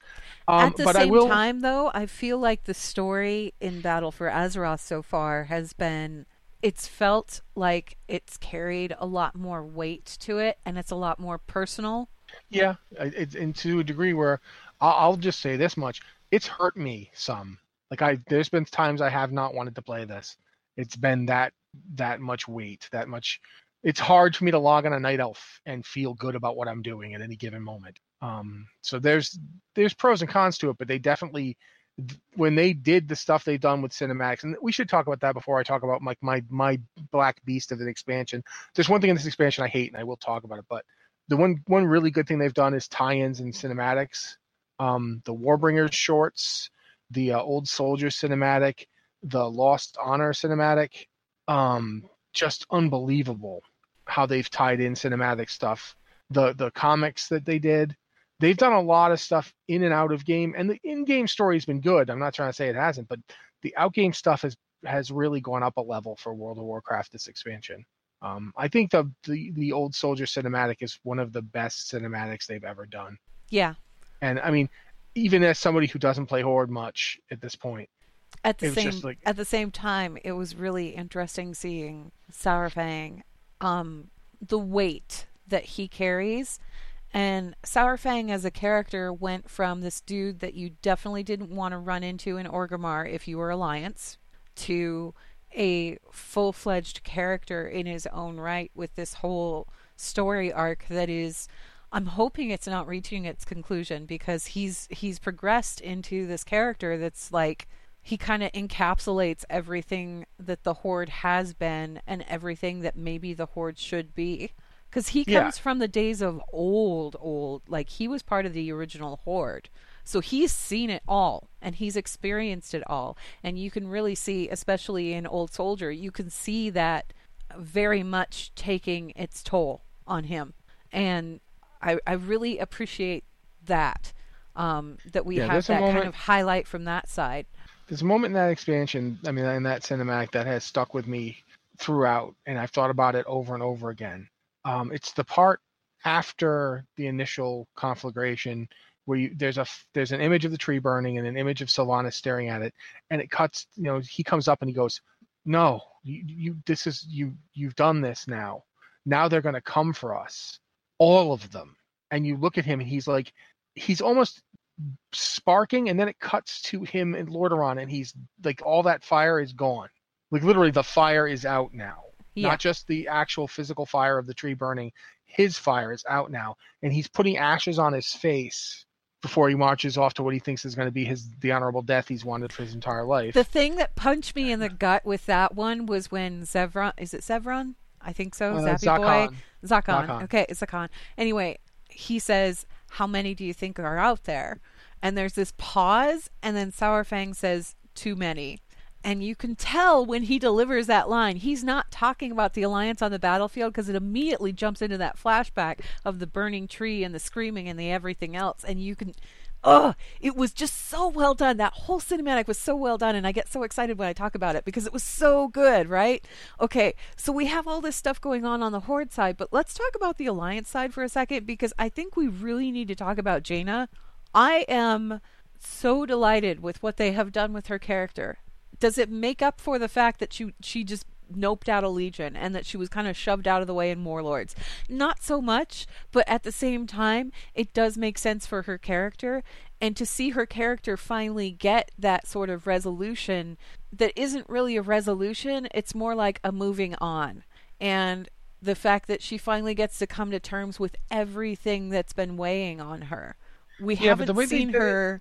Um, At the same will... time, though, I feel like the story in Battle for Azeroth so far has been. It's felt like it's carried a lot more weight to it, and it's a lot more personal.
Yeah, it's and to a degree where I'll, I'll just say this much: it's hurt me some. Like I, there's been times I have not wanted to play this. It's been that that much weight, that much it's hard for me to log on a night elf and feel good about what I'm doing at any given moment. Um, so there's there's pros and cons to it, but they definitely when they did the stuff they've done with cinematics, and we should talk about that before I talk about like my, my my black beast of an expansion. There's one thing in this expansion I hate, and I will talk about it. But the one one really good thing they've done is tie-ins and cinematics. Um, the Warbringers shorts, the uh, Old Soldier cinematic, the Lost Honor cinematic, um, just unbelievable how they've tied in cinematic stuff. The the comics that they did, they've done a lot of stuff in and out of game, and the in-game story's been good. I'm not trying to say it hasn't, but the out-game stuff has has really gone up a level for World of Warcraft this expansion. Um, I think the, the the old soldier cinematic is one of the best cinematics they've ever done.
Yeah.
And I mean, even as somebody who doesn't play Horde much at this point,
at the same like... at the same time, it was really interesting seeing Saurfang um, the weight that he carries. And Saurfang as a character went from this dude that you definitely didn't want to run into in Orgrimmar if you were Alliance to a full fledged character in his own right with this whole story arc that is I'm hoping it's not reaching its conclusion because he's he's progressed into this character that's like he kind of encapsulates everything that the horde has been and everything that maybe the horde should be. Because he comes yeah. from the days of old old like he was part of the original horde. So he's seen it all and he's experienced it all. And you can really see especially in old soldier you can see that very much taking its toll on him. And i, I really appreciate that um, that we yeah, have that moment... kind of highlight from that side.
There's a moment in that expansion, I mean, in that cinematic that has stuck with me throughout, and I've thought about it over and over again. Um, it's the part after the initial conflagration where you, there's a there's an image of the tree burning and an image of Sylvanas staring at it, and it cuts. You know, he comes up and he goes, "No, you, you this is you you've done this now. Now they're going to come for us, all of them." And you look at him and he's like, he's almost sparking, and then it cuts to him in Lordaeron, and he's like, all that fire is gone. Like literally, the fire is out now. Yeah. Not just the actual physical fire of the tree burning. His fire is out now, and he's putting ashes on his face before he marches off to what he thinks is going to be his the honorable death he's wanted for his entire life.
The thing that punched me in the gut with that one was when Zevron is it Zevron? I think so. Uh, Zappy Zekhan. boy. Zekhan. Zekhan. Okay, it's Zekhan. Anyway, he says, "How many do you think are out there?" and there's this pause, and then Saurfang says, Too many. And you can tell when he delivers that line, he's not talking about the alliance on the battlefield because it immediately jumps into that flashback of the burning tree and the screaming and the everything else. And you can, oh, it was just so well done. That whole cinematic was so well done. And I get so excited when I talk about it because it was so good, right? Okay, so we have all this stuff going on on the Horde side, but let's talk about the alliance side for a second because I think we really need to talk about Jaina I am so delighted with what they have done with her character. Does it make up for the fact that she she just noped out a legion and that she was kind of shoved out of the way in Warlords? Not so much, but at the same time, it does make sense for her character and to see her character finally get that sort of resolution that isn't really a resolution, it's more like a moving on. And the fact that she finally gets to come to terms with everything that's been weighing on her we yeah, haven't seen her.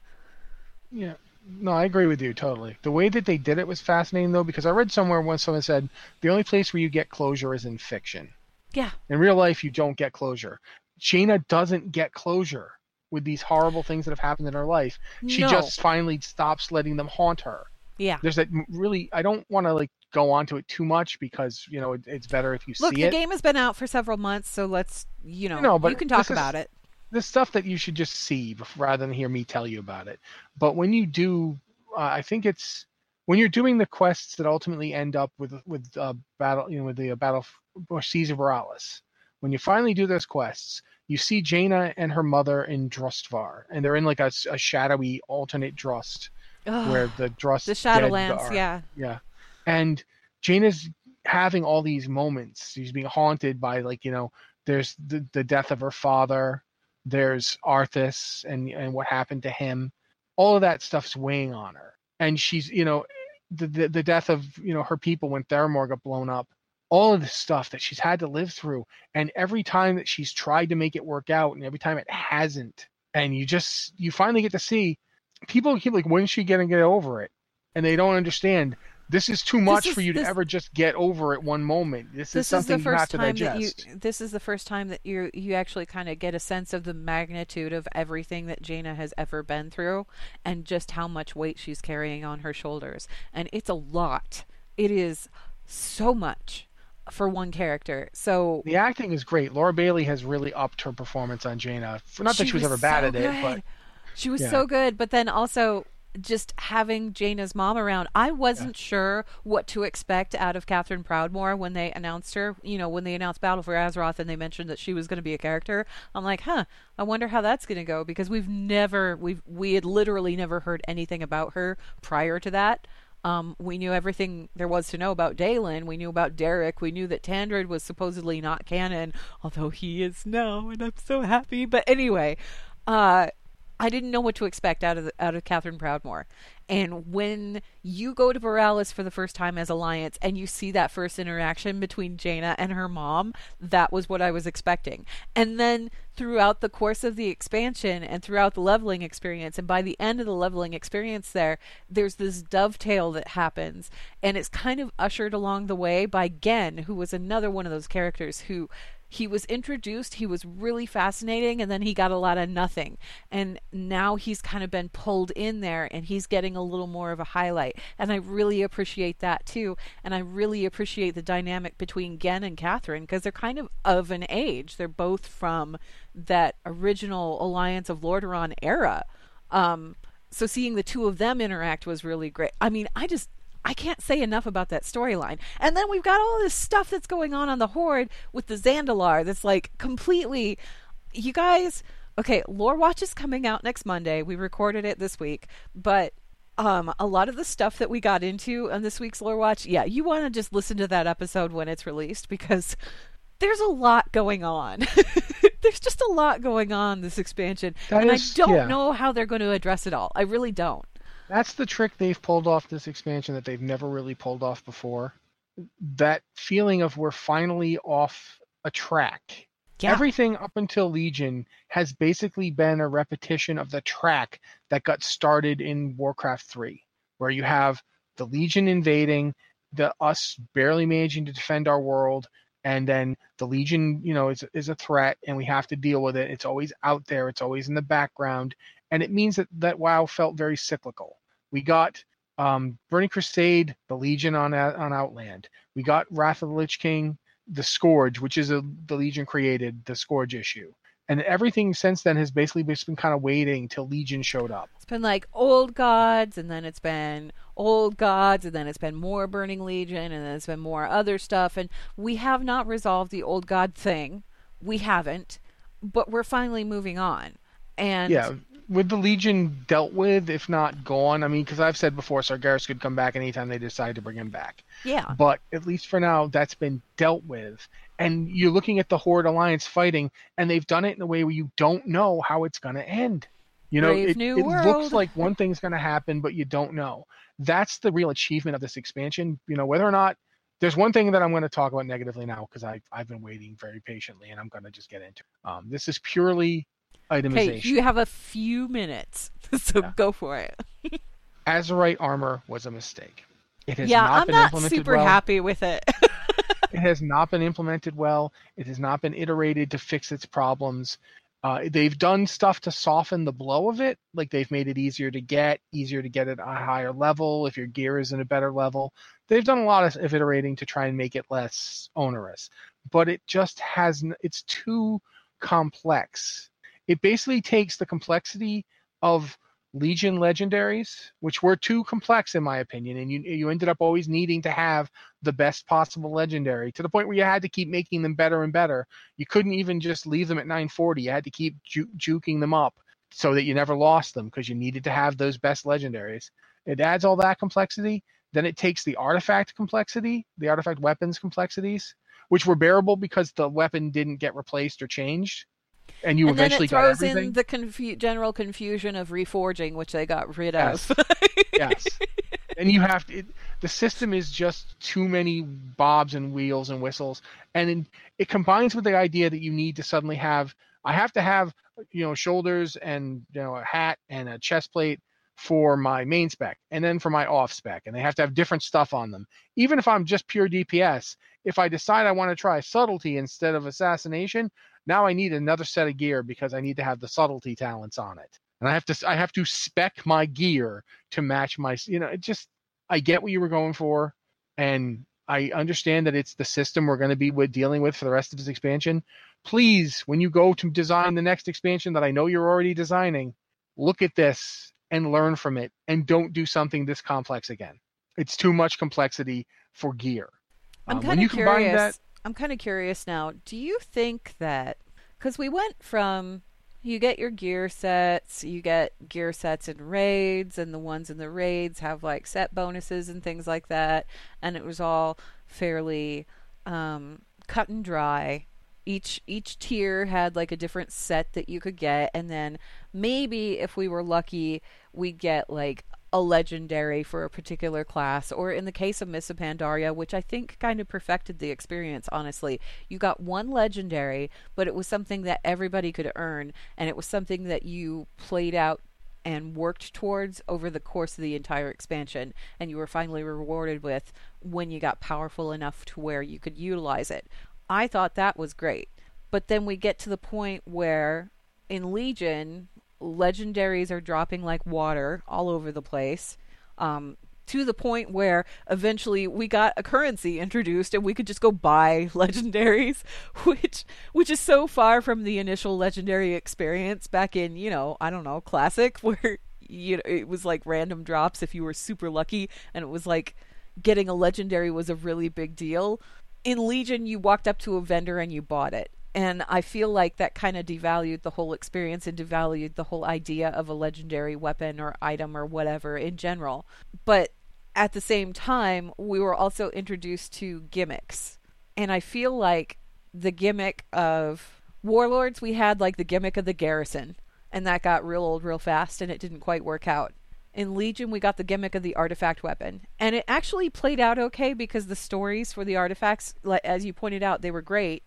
Yeah. No, I agree with you totally. The way that they did it was fascinating though, because I read somewhere once someone said the only place where you get closure is in fiction.
Yeah.
In real life, you don't get closure. Jaina doesn't get closure with these horrible things that have happened in her life. She no. just finally stops letting them haunt her.
Yeah.
There's that really. I don't want to like go on to it too much because you know it, it's better if you
Look,
see
it.
Look,
the game has been out for several months, so let's you know, no, but you can talk about
is,
it.
The stuff that you should just see rather than hear me tell you about it. But when you do, uh, I think it's when you're doing the quests that ultimately end up with with uh, battle, you know, with the uh, battle or Caesar Boralus. When you finally do those quests, you see Jaina and her mother in Drustvar, and they're in like a, a shadowy alternate Drust, Ugh, where the Drust
the Shadowlands, yeah,
yeah, and Jaina's having all these moments. She's being haunted by like you know, there's the the death of her father, there's Arthas and and what happened to him. All of that stuff's weighing on her, and she's you know, the the, the death of you know her people when Theramore got blown up all of this stuff that she's had to live through. And every time that she's tried to make it work out and every time it hasn't and you just you finally get to see people keep like when's she gonna get over it? And they don't understand this is too much is, for you this, to ever just get over at one moment. This, this is something is the first you have to
time digest. That you, this is the first time that you you actually kind of get a sense of the magnitude of everything that Jaina has ever been through, and just how much weight she's carrying on her shoulders. And it's a lot. It is so much for one character. So
the acting is great. Laura Bailey has really upped her performance on Jaina. Not that she, was, was ever bad so at good. it, but
she was yeah. so good. But then also just having Jaina's mom around, I wasn't yeah. sure what to expect out of Katherine Proudmoore when they announced her. You know, when they announced Battle for Azeroth and they mentioned that she was going to be a character. I'm like, huh, I wonder how that's going to go because we've never, we've, we had literally never heard anything about her prior to that. Um, we knew everything there was to know about Daelin. We knew about Derek. We knew that Tandred was supposedly not canon, although he is now, and I'm so happy. But anyway, uh, I didn't know what to expect out of the, out of Katherine Proudmoore. And when you go to Boralus for the first time as Alliance and you see that first interaction between Jaina and her mom, that was what I was expecting. And then throughout the course of the expansion and throughout the leveling experience, and by the end of the leveling experience, there, there's this dovetail that happens. And it's kind of ushered along the way by Genn, who was another one of those characters who he was introduced, he was really fascinating, and then he got a lot of nothing. And now he's kind of been pulled in there and he's getting a little more of a highlight. And I really appreciate that too. And I really appreciate the dynamic between Genn and Katherine because they're kind of of an age. They're both from that original Alliance of Lordaeron era. Um, so seeing the two of them interact was really great. I mean, I just I can't say enough about that storyline. And then we've got all this stuff that's going on on the Horde with the Zandalar that's like completely. You guys, okay, Lore Watch is coming out next Monday. We recorded it this week, but um, a lot of the stuff that we got into on this week's Lore Watch, yeah, you want to just listen to that episode when it's released because there's a lot going on. there's just a lot going on this expansion, that and is, I don't yeah. know how they're going to address it all. I really don't.
That's the trick they've pulled off this expansion that they've never really pulled off before. That feeling of we're finally off a track. Yeah. Everything up until Legion has basically been a repetition of the track that got started in Warcraft 3, where you have the Legion invading, the us barely managing to defend our world, and then the Legion, you know, is is a threat, and we have to deal with it. It's always out there. It's always in the background, and it means that that WoW felt very cyclical. We got um, Burning Crusade, the Legion on on Outland. We got Wrath of the Lich King, the Scourge, which is a, the Legion created, the Scourge issue. And everything since then has basically just been kind of waiting till Legion showed up.
It's been like old gods, and then it's been old gods, and then it's been more Burning Legion, and then it's been more other stuff. And we have not resolved the old god thing. We haven't, but we're finally moving on. And
yeah, with the Legion dealt with, if not gone. I mean, because I've said before, Sargeras could come back anytime they decide to bring him back.
Yeah.
But at least for now, that's been dealt with. And you're looking at the Horde Alliance fighting, and they've done it in a way where you don't know how it's going to end. You know,
Brave
it, it looks like one thing's going to happen, but you don't know. That's the real achievement of this expansion. You know, whether or not there's one thing that I'm going to talk about negatively now because I've, I've been waiting very patiently and I'm going to just get into it. Um, this is purely itemization.
you have a few minutes, so yeah. go for it.
Azerite armor was a mistake.
It has yeah, not I'm been not implemented super well. happy with it.
it has not been implemented well. It has not been iterated to fix its problems. Uh, they've done stuff to soften the blow of it, like they've made it easier to get, easier to get at a higher level if your gear is in a better level. They've done a lot of iterating to try and make it less onerous, but it just hasn't. it's too complex. It basically takes the complexity of Legion legendaries, which were too complex in my opinion, and you you ended up always needing to have the best possible legendary to the point where you had to keep making them better and better. You couldn't even just leave them at 940. You had to keep ju- juking them up so that you never lost them because you needed to have those best legendaries. It adds all that complexity. Then it takes the artifact complexity, the artifact weapons complexities, which were bearable because the weapon didn't get replaced or changed and you
and
eventually
then it
throws
in the confu- general confusion of reforging, which they got rid
yes.
of.
yes, and you have to. It, the system is just too many bobs and wheels and whistles, and in, it combines with the idea that you need to suddenly have. I have to have you know shoulders and you know a hat and a chest plate for my main spec and then for my off spec and they have to have different stuff on them even if i'm just pure dps if i decide i want to try subtlety instead of assassination now I need another set of gear because I need to have the subtlety talents on it. And I have to I have to spec my gear to match my you know, it just I get what you were going for and I understand that it's the system we're going to be with dealing with for the rest of this expansion. Please, when you go to design the next expansion that I know you're already designing, look at this and learn from it and don't do something this complex again. It's too much complexity for gear.
I'm um, kind of curious. That, I'm kind of curious now. Do you think that because we went from you get your gear sets, you get gear sets in raids, and the ones in the raids have like set bonuses and things like that, and it was all fairly um, cut and dry. Each each tier had like a different set that you could get, and then maybe if we were lucky, we'd get like a legendary for a particular class, or in the case of Mists of Pandaria, which I think kind of perfected the experience, honestly. You got one legendary, but it was something that everybody could earn, and it was something that you played out and worked towards over the course of the entire expansion, and you were finally rewarded with when you got powerful enough to where you could utilize it. I thought that was great. But then we get to the point where in Legion, legendaries are dropping like water all over the place. Um, to the point where eventually we got a currency introduced and we could just go buy legendaries which which is so far from the initial legendary experience back in you know i don't know classic where you know it was like random drops if you were super lucky and it was like getting a legendary was a really big deal in legion you walked up to a vendor and you bought it and I feel like that kind of devalued the whole experience and devalued the whole idea of a legendary weapon or item or whatever in general. But at the same time, we were also introduced to gimmicks. And I feel like the gimmick of Warlords, we had like the gimmick of the garrison, and that got real old real fast and it didn't quite work out. In Legion, we got the gimmick of the artifact weapon, and it actually played out okay because the stories for the artifacts, as you pointed out, they were great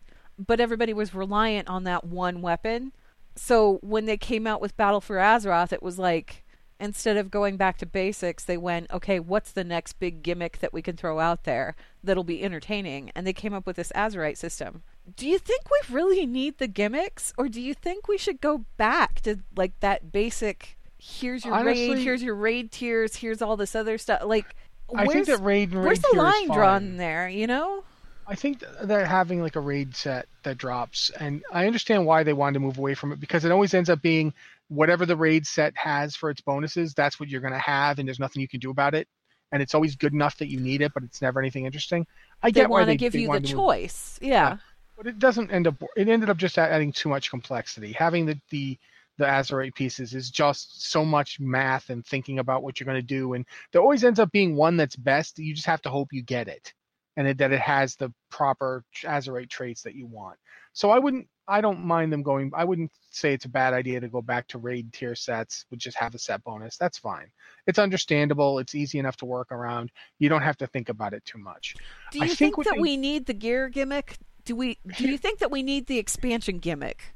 but everybody was reliant on that one weapon. So when they came out with Battle for Azeroth, it was like instead of going back to basics, they went, okay, what's the next big gimmick that we can throw out there that'll be entertaining? And they came up with this Azerite system. Do you think we really need the gimmicks, or do you think we should go back to like that basic? Here's your Honestly, raid. Here's your raid tiers. Here's all this other stuff. Like,
I think that raid. raid
where's the line drawn there? You know.
I think they're having like a raid set that drops, and I understand why they wanted to move away from it because it always ends up being whatever the raid set has for its bonuses. That's what you're going to have, and there's nothing you can do about it. And it's always good enough that you need it, but it's never anything interesting. I
they
get why
they give you the choice. Yeah. yeah.
but it doesn't end up. It ended up just adding too much complexity. Having the the the Azerite pieces is just so much math and thinking about what you're going to do, and there always ends up being one that's best. You just have to hope you get it and it, that it has the proper Azerite traits that you want. So I wouldn't, I don't mind them going. I wouldn't say it's a bad idea to go back to raid tier sets, which just have a set bonus. That's fine. It's understandable. It's easy enough to work around. You don't have to think about it too much.
Do you I think, think that they, we need the gear gimmick? Do we? Do you think that we need the expansion gimmick?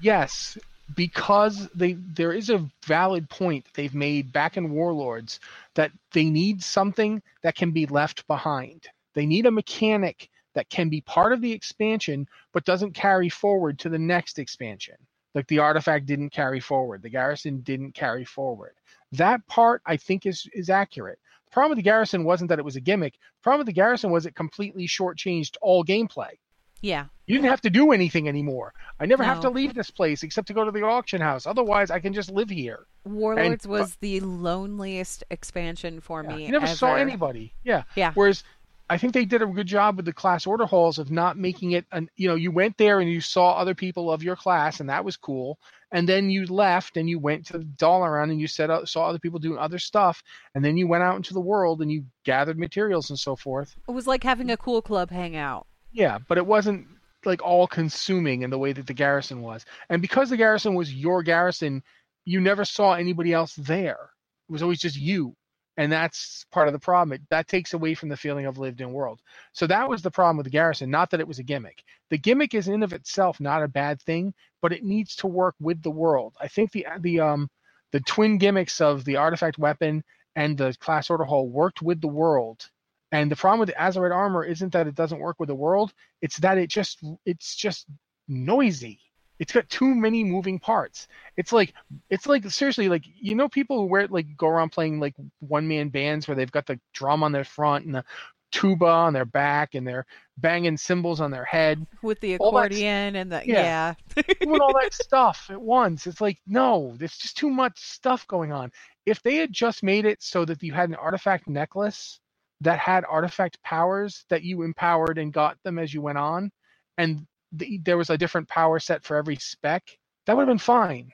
Yes, because they there is a valid point they've made back in Warlords that they need something that can be left behind they need a mechanic that can be part of the expansion but doesn't carry forward to the next expansion. Like the artifact didn't carry forward, the garrison didn't carry forward. That part I think is is accurate. The problem with the garrison wasn't that it was a gimmick. The problem with the garrison was it completely shortchanged all gameplay.
Yeah.
You didn't have to do anything anymore. I never no. have to leave this place except to go to the auction house. Otherwise, I can just live here.
Warlords and, uh, was the loneliest expansion for
yeah,
me.
You never
ever.
saw anybody. Yeah.
Yeah.
Whereas I think they did a good job with the class order halls of not making it an you know, you went there and you saw other people of your class and that was cool. And then you left and you went to the around and you said saw other people doing other stuff and then you went out into the world and you gathered materials and so forth.
It was like having a cool club hangout.
Yeah, but it wasn't like all consuming in the way that the garrison was. And because the garrison was your garrison, you never saw anybody else there. It was always just you and that's part of the problem. It, that takes away from the feeling of lived in world. So that was the problem with garrison. Not that it was a gimmick. The gimmick is in of itself not a bad thing, but it needs to work with the world. I think the the um the twin gimmicks of the artifact weapon and the class order hall worked with the world. And the problem with the Azerite armor isn't that it doesn't work with the world; it's that it just it's just noisy it's got too many moving parts. It's like it's like seriously like you know people who wear like go around playing like one man bands where they've got the drum on their front and the tuba on their back and they're banging cymbals on their head
with the accordion and the yeah,
yeah. doing all that stuff at once. It's like no, there's just too much stuff going on. If they had just made it so that you had an artifact necklace that had artifact powers that you empowered and got them as you went on, and the, there was a different power set for every spec, that would have been fine.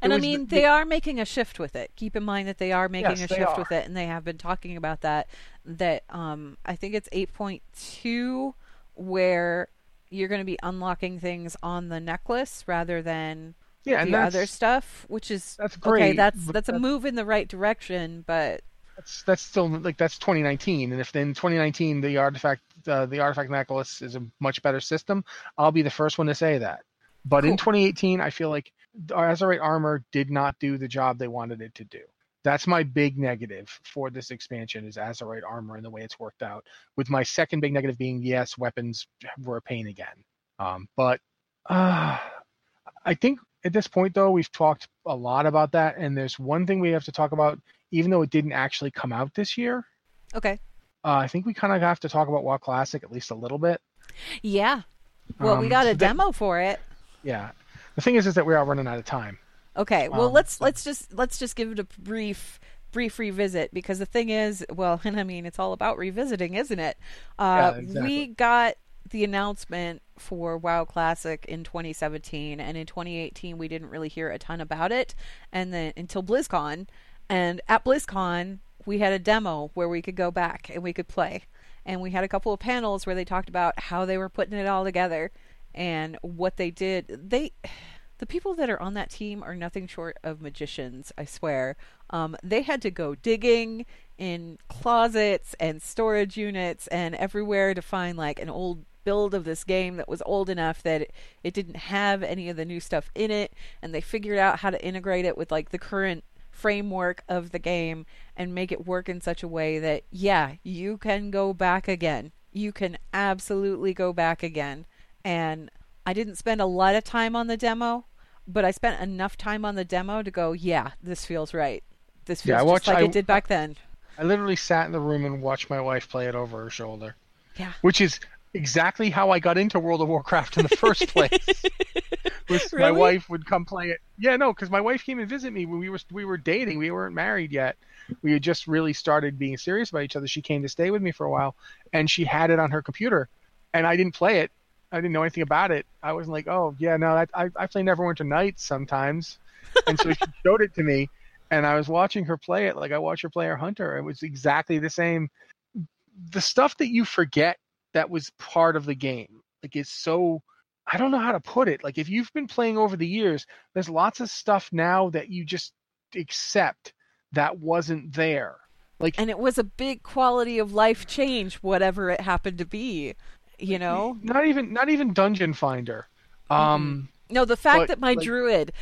And I mean, the, they are making a shift with it. Keep in mind that they are making yes, a shift with it, and they have been talking about that. That um, I think it's 8.2, where you're going to be unlocking things on the necklace rather than
yeah,
the other stuff, which is
that's great.
Okay, that's that's a move in the right direction, but
that's that's still like that's 2019, and if in 2019 the artifact uh, the artifact necklace is a much better system, I'll be the first one to say that. But cool. in 2018, I feel like Azerite armor did not do the job they wanted it to do. That's my big negative for this expansion is Azerite armor and the way it's worked out. With my second big negative being yes, weapons were a pain again. Um, but uh, I think at this point though we've talked a lot about that, and there's one thing we have to talk about even though it didn't actually come out this year.
Okay.
Uh, I think we kind of have to talk about WoW Classic at least a little bit.
Yeah. Well, um, we got a demo for it.
Yeah. The thing is, is that we are running out of time.
Okay. Well, um, let's let's just let's just give it a brief brief revisit because the thing is, well, and I mean, it's all about revisiting, isn't it? Uh, yeah, exactly. We got the announcement for WoW Classic in 2017, and in 2018 we didn't really hear a ton about it, and then until BlizzCon, and at BlizzCon, we had a demo where we could go back and we could play. And we had a couple of panels where they talked about how they were putting it all together and what they did. They the people that are on that team are nothing short of magicians, I swear. Um, they had to go digging in closets and storage units and everywhere to find like an old build of this game that was old enough that it, it didn't have any of the new stuff in it and they figured out how to integrate it with like the current framework of the game and make it work in such a way that, yeah, you can go back again. You can absolutely go back again. And I didn't spend a lot of time on the demo, but I spent enough time on the demo to go, yeah, this feels right. This feels yeah, watched, just like I, it did back then.
I literally sat in the room and watched my wife play it over her shoulder.
Yeah.
Which is exactly how I got into World of Warcraft in the first place. Was really? my wife would come play it. Yeah, no, because my wife came and visit me when we were we were dating. We weren't married yet. We had just really started being serious about each other. She came to stay with me for a while, and she had it on her computer, and I didn't play it. I didn't know anything about it. I wasn't like, oh yeah, no, I I, I play Neverwinter Nights sometimes, and so she showed it to me, and I was watching her play it like I watch her play her Hunter. It was exactly the same. The stuff that you forget that was part of the game. Like it's so I don't know how to put it. Like if you've been playing over the years, there's lots of stuff now that you just accept that wasn't there. Like
and it was a big quality of life change whatever it happened to be, you know?
Not even not even Dungeon Finder. Um.
No, the fact but, that my like, druid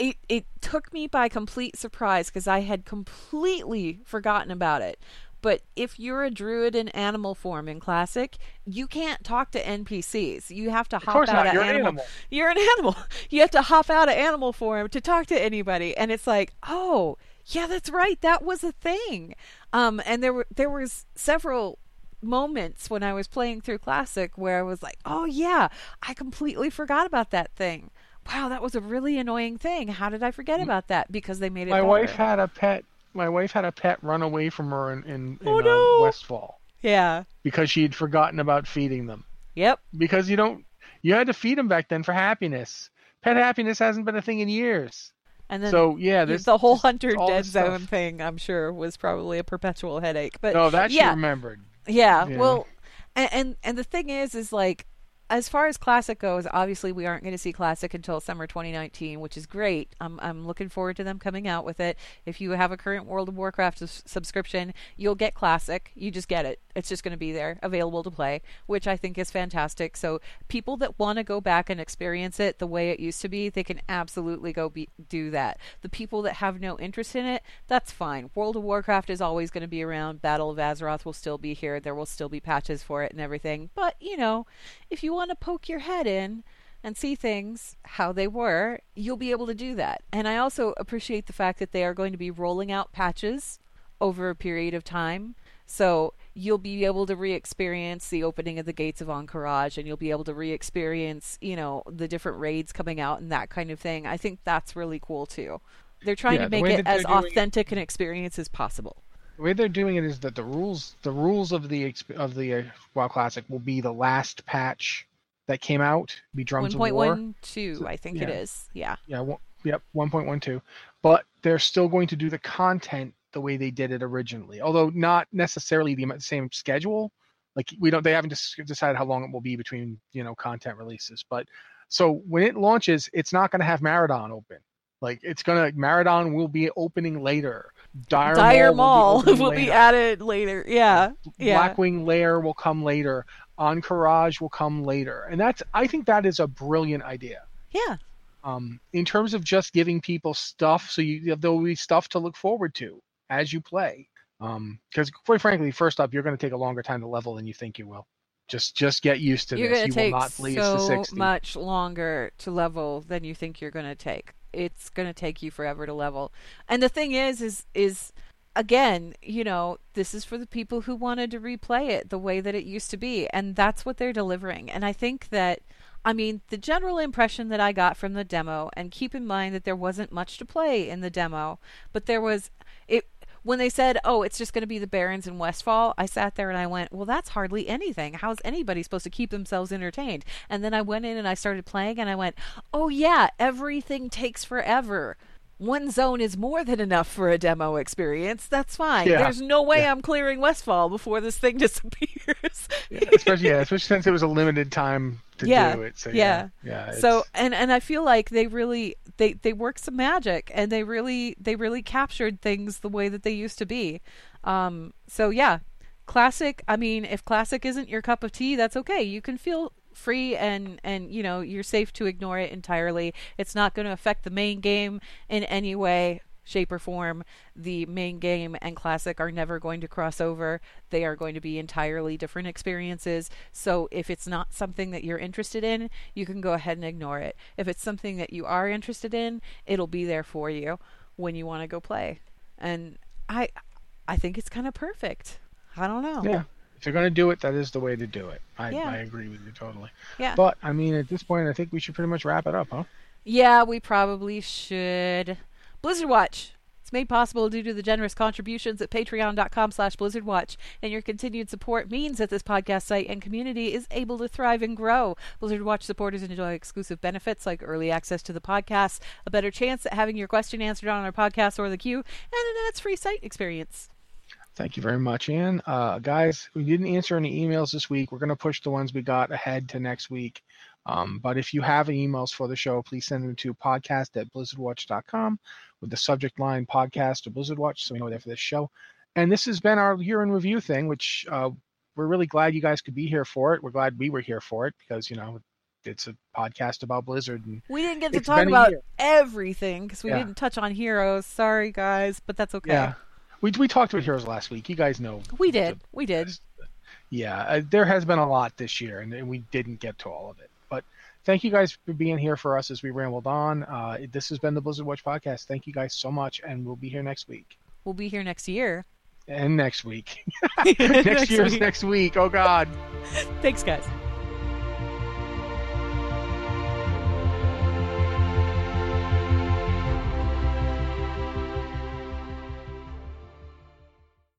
it it took me by complete surprise because I had completely forgotten about it. But if you're a druid in animal form in classic, you can't talk to NPCs. You have to hop out of
You're
animal.
An animal.
You're an animal. You have to hop out of animal form to talk to anybody, and it's like, oh, yeah, that's right. That was a thing. Um, and there were there was several moments when I was playing through classic where I was like, oh yeah, I completely forgot about that thing. Wow, that was a really annoying thing. How did I forget about that? Because they made it.
My
better.
wife had a pet my wife had a pet run away from her in, in, in
oh,
uh. Westfall.
Yeah.
Because she had forgotten about feeding them.
Yep.
Because you don't, you had to feed them back then for happiness. Pet happiness hasn't been a thing in years.
And then
so yeah, this,
the whole hunter dead
zone
thing, I'm sure, was probably a perpetual headache. But
no, that
yeah.
she remembered.
Yeah, yeah. Well, and, and and the thing is, is like as far as classic goes, obviously we aren't going to see classic until summer 2019, which is great. I'm I'm looking forward to them coming out with it. If you have a current World of Warcraft s- subscription, you'll get classic. You just get it. It's just going to be there, available to play, which I think is fantastic. So people that want to go back and experience it the way it used to be, they can absolutely go be, do that. The people that have no interest in it, that's fine. World of Warcraft is always going to be around. Battle of Azeroth will still be here. There will still be patches for it and everything. But you know, if you want to poke your head in and see things how they were, you'll be able to do that. And I also appreciate the fact that they are going to be rolling out patches over a period of time. So you'll be able to re-experience the opening of the gates of Ahn'Qiraj, and you'll be able to re-experience, you know, the different raids coming out and that kind of thing. I think that's really cool too. They're trying
yeah,
to make it as authentic it, an experience as possible.
The way they're doing it is that the rules, the rules of the of the uh, WoW Classic will be the last patch that came out. Be Drums 1. of War.
1.12, so, I think yeah. it is. Yeah.
Yeah. One, yep. 1.12. But they're still going to do the content the way they did it originally, although not necessarily the same schedule. Like we don't, they haven't decided how long it will be between you know content releases. But so when it launches, it's not going to have Maraudon open. Like it's gonna Maraudon will be opening later.
Dire, Dire Maul, will, be, will be, added later. Yeah,
yeah. Blackwing Lair will come later. Ahn'Qiraj will come later, and that's I think that is a brilliant idea.
Yeah.
Um, in terms of just giving people stuff, so you there'll be stuff to look forward to as you play. Because um, quite frankly, first up, you're going to take a longer time to level than you think you will. Just just get used to
you're
this. You
take
will not
so
to 60.
much longer to level than you think you're going to take. It's going to take you forever to level. And the thing is, is is again, you know, this is for the people who wanted to replay it the way that it used to be, and that's what they're delivering. And I think that. I mean, the general impression that I got from the demo, and keep in mind that there wasn't much to play in the demo, but there was it when they said, "Oh, it's just going to be the Barrens in Westfall," I sat there and I went, "Well, that's hardly anything. How's anybody supposed to keep themselves entertained?" And then I went in and I started playing and I went, "Oh yeah, everything takes forever." One zone is more than enough for a demo experience. That's fine. Yeah. There's no way yeah. I'm clearing Westfall before this thing disappears.
yeah, especially, yeah, especially since it was a limited time to
yeah,
do it. So
yeah,
yeah. yeah
so and and I feel like they really they they worked some magic and they really they really captured things the way that they used to be. Um, so yeah, classic. I mean, if classic isn't your cup of tea, that's okay. You can feel free and and you know you're safe to ignore it entirely. It's not going to affect the main game in any way shape, or form. The main game and classic are never going to cross over. They are going to be entirely different experiences. So if it's not something that you're interested in, you can go ahead and ignore it. If it's something that you are interested in, it'll be there for you when you want to go play. And I I think it's kind of perfect. I don't know.
Yeah. If you're going to do it, that is the way to do it. I,
yeah.
I agree with you totally.
Yeah.
But, I mean, at this point, I think we should pretty much wrap it up, huh?
Yeah, we probably should. Blizzard Watch. It's made possible due to the generous contributions at patreon.com slash blizzardwatch, and your continued support means that this podcast site and community is able to thrive and grow. Blizzard Watch supporters enjoy exclusive benefits like early access to the podcast, a better chance at having your question answered on our podcast or the queue, and an ads-free site experience.
Thank you very much, Ann. Uh, guys, we didn't answer any emails this week. We're going to push the ones we got ahead to next week. Um, but if you have emails for the show, please send them to podcast at blizzardwatch.com with the subject line podcast or Blizzard Watch so we know they're for this show. And this has been our year in review thing, which uh, we're really glad you guys could be here for it. We're glad we were here for it because, you know, it's a podcast about Blizzard. And
we didn't get to talk about everything because we yeah. didn't touch on heroes. Sorry, guys, but that's okay.
Yeah. We we talked about heroes last week. You guys know
we did. We did.
Yeah, uh, there has been a lot this year, and, and, we didn't get to all of it. But thank you guys for being here for us as we rambled on. Uh, this has been the Blizzard Watch podcast. Thank you guys so much, and we'll be here next week.
We'll be here next year.
And next week. next, next year's week. next week. Oh God.
Thanks, guys.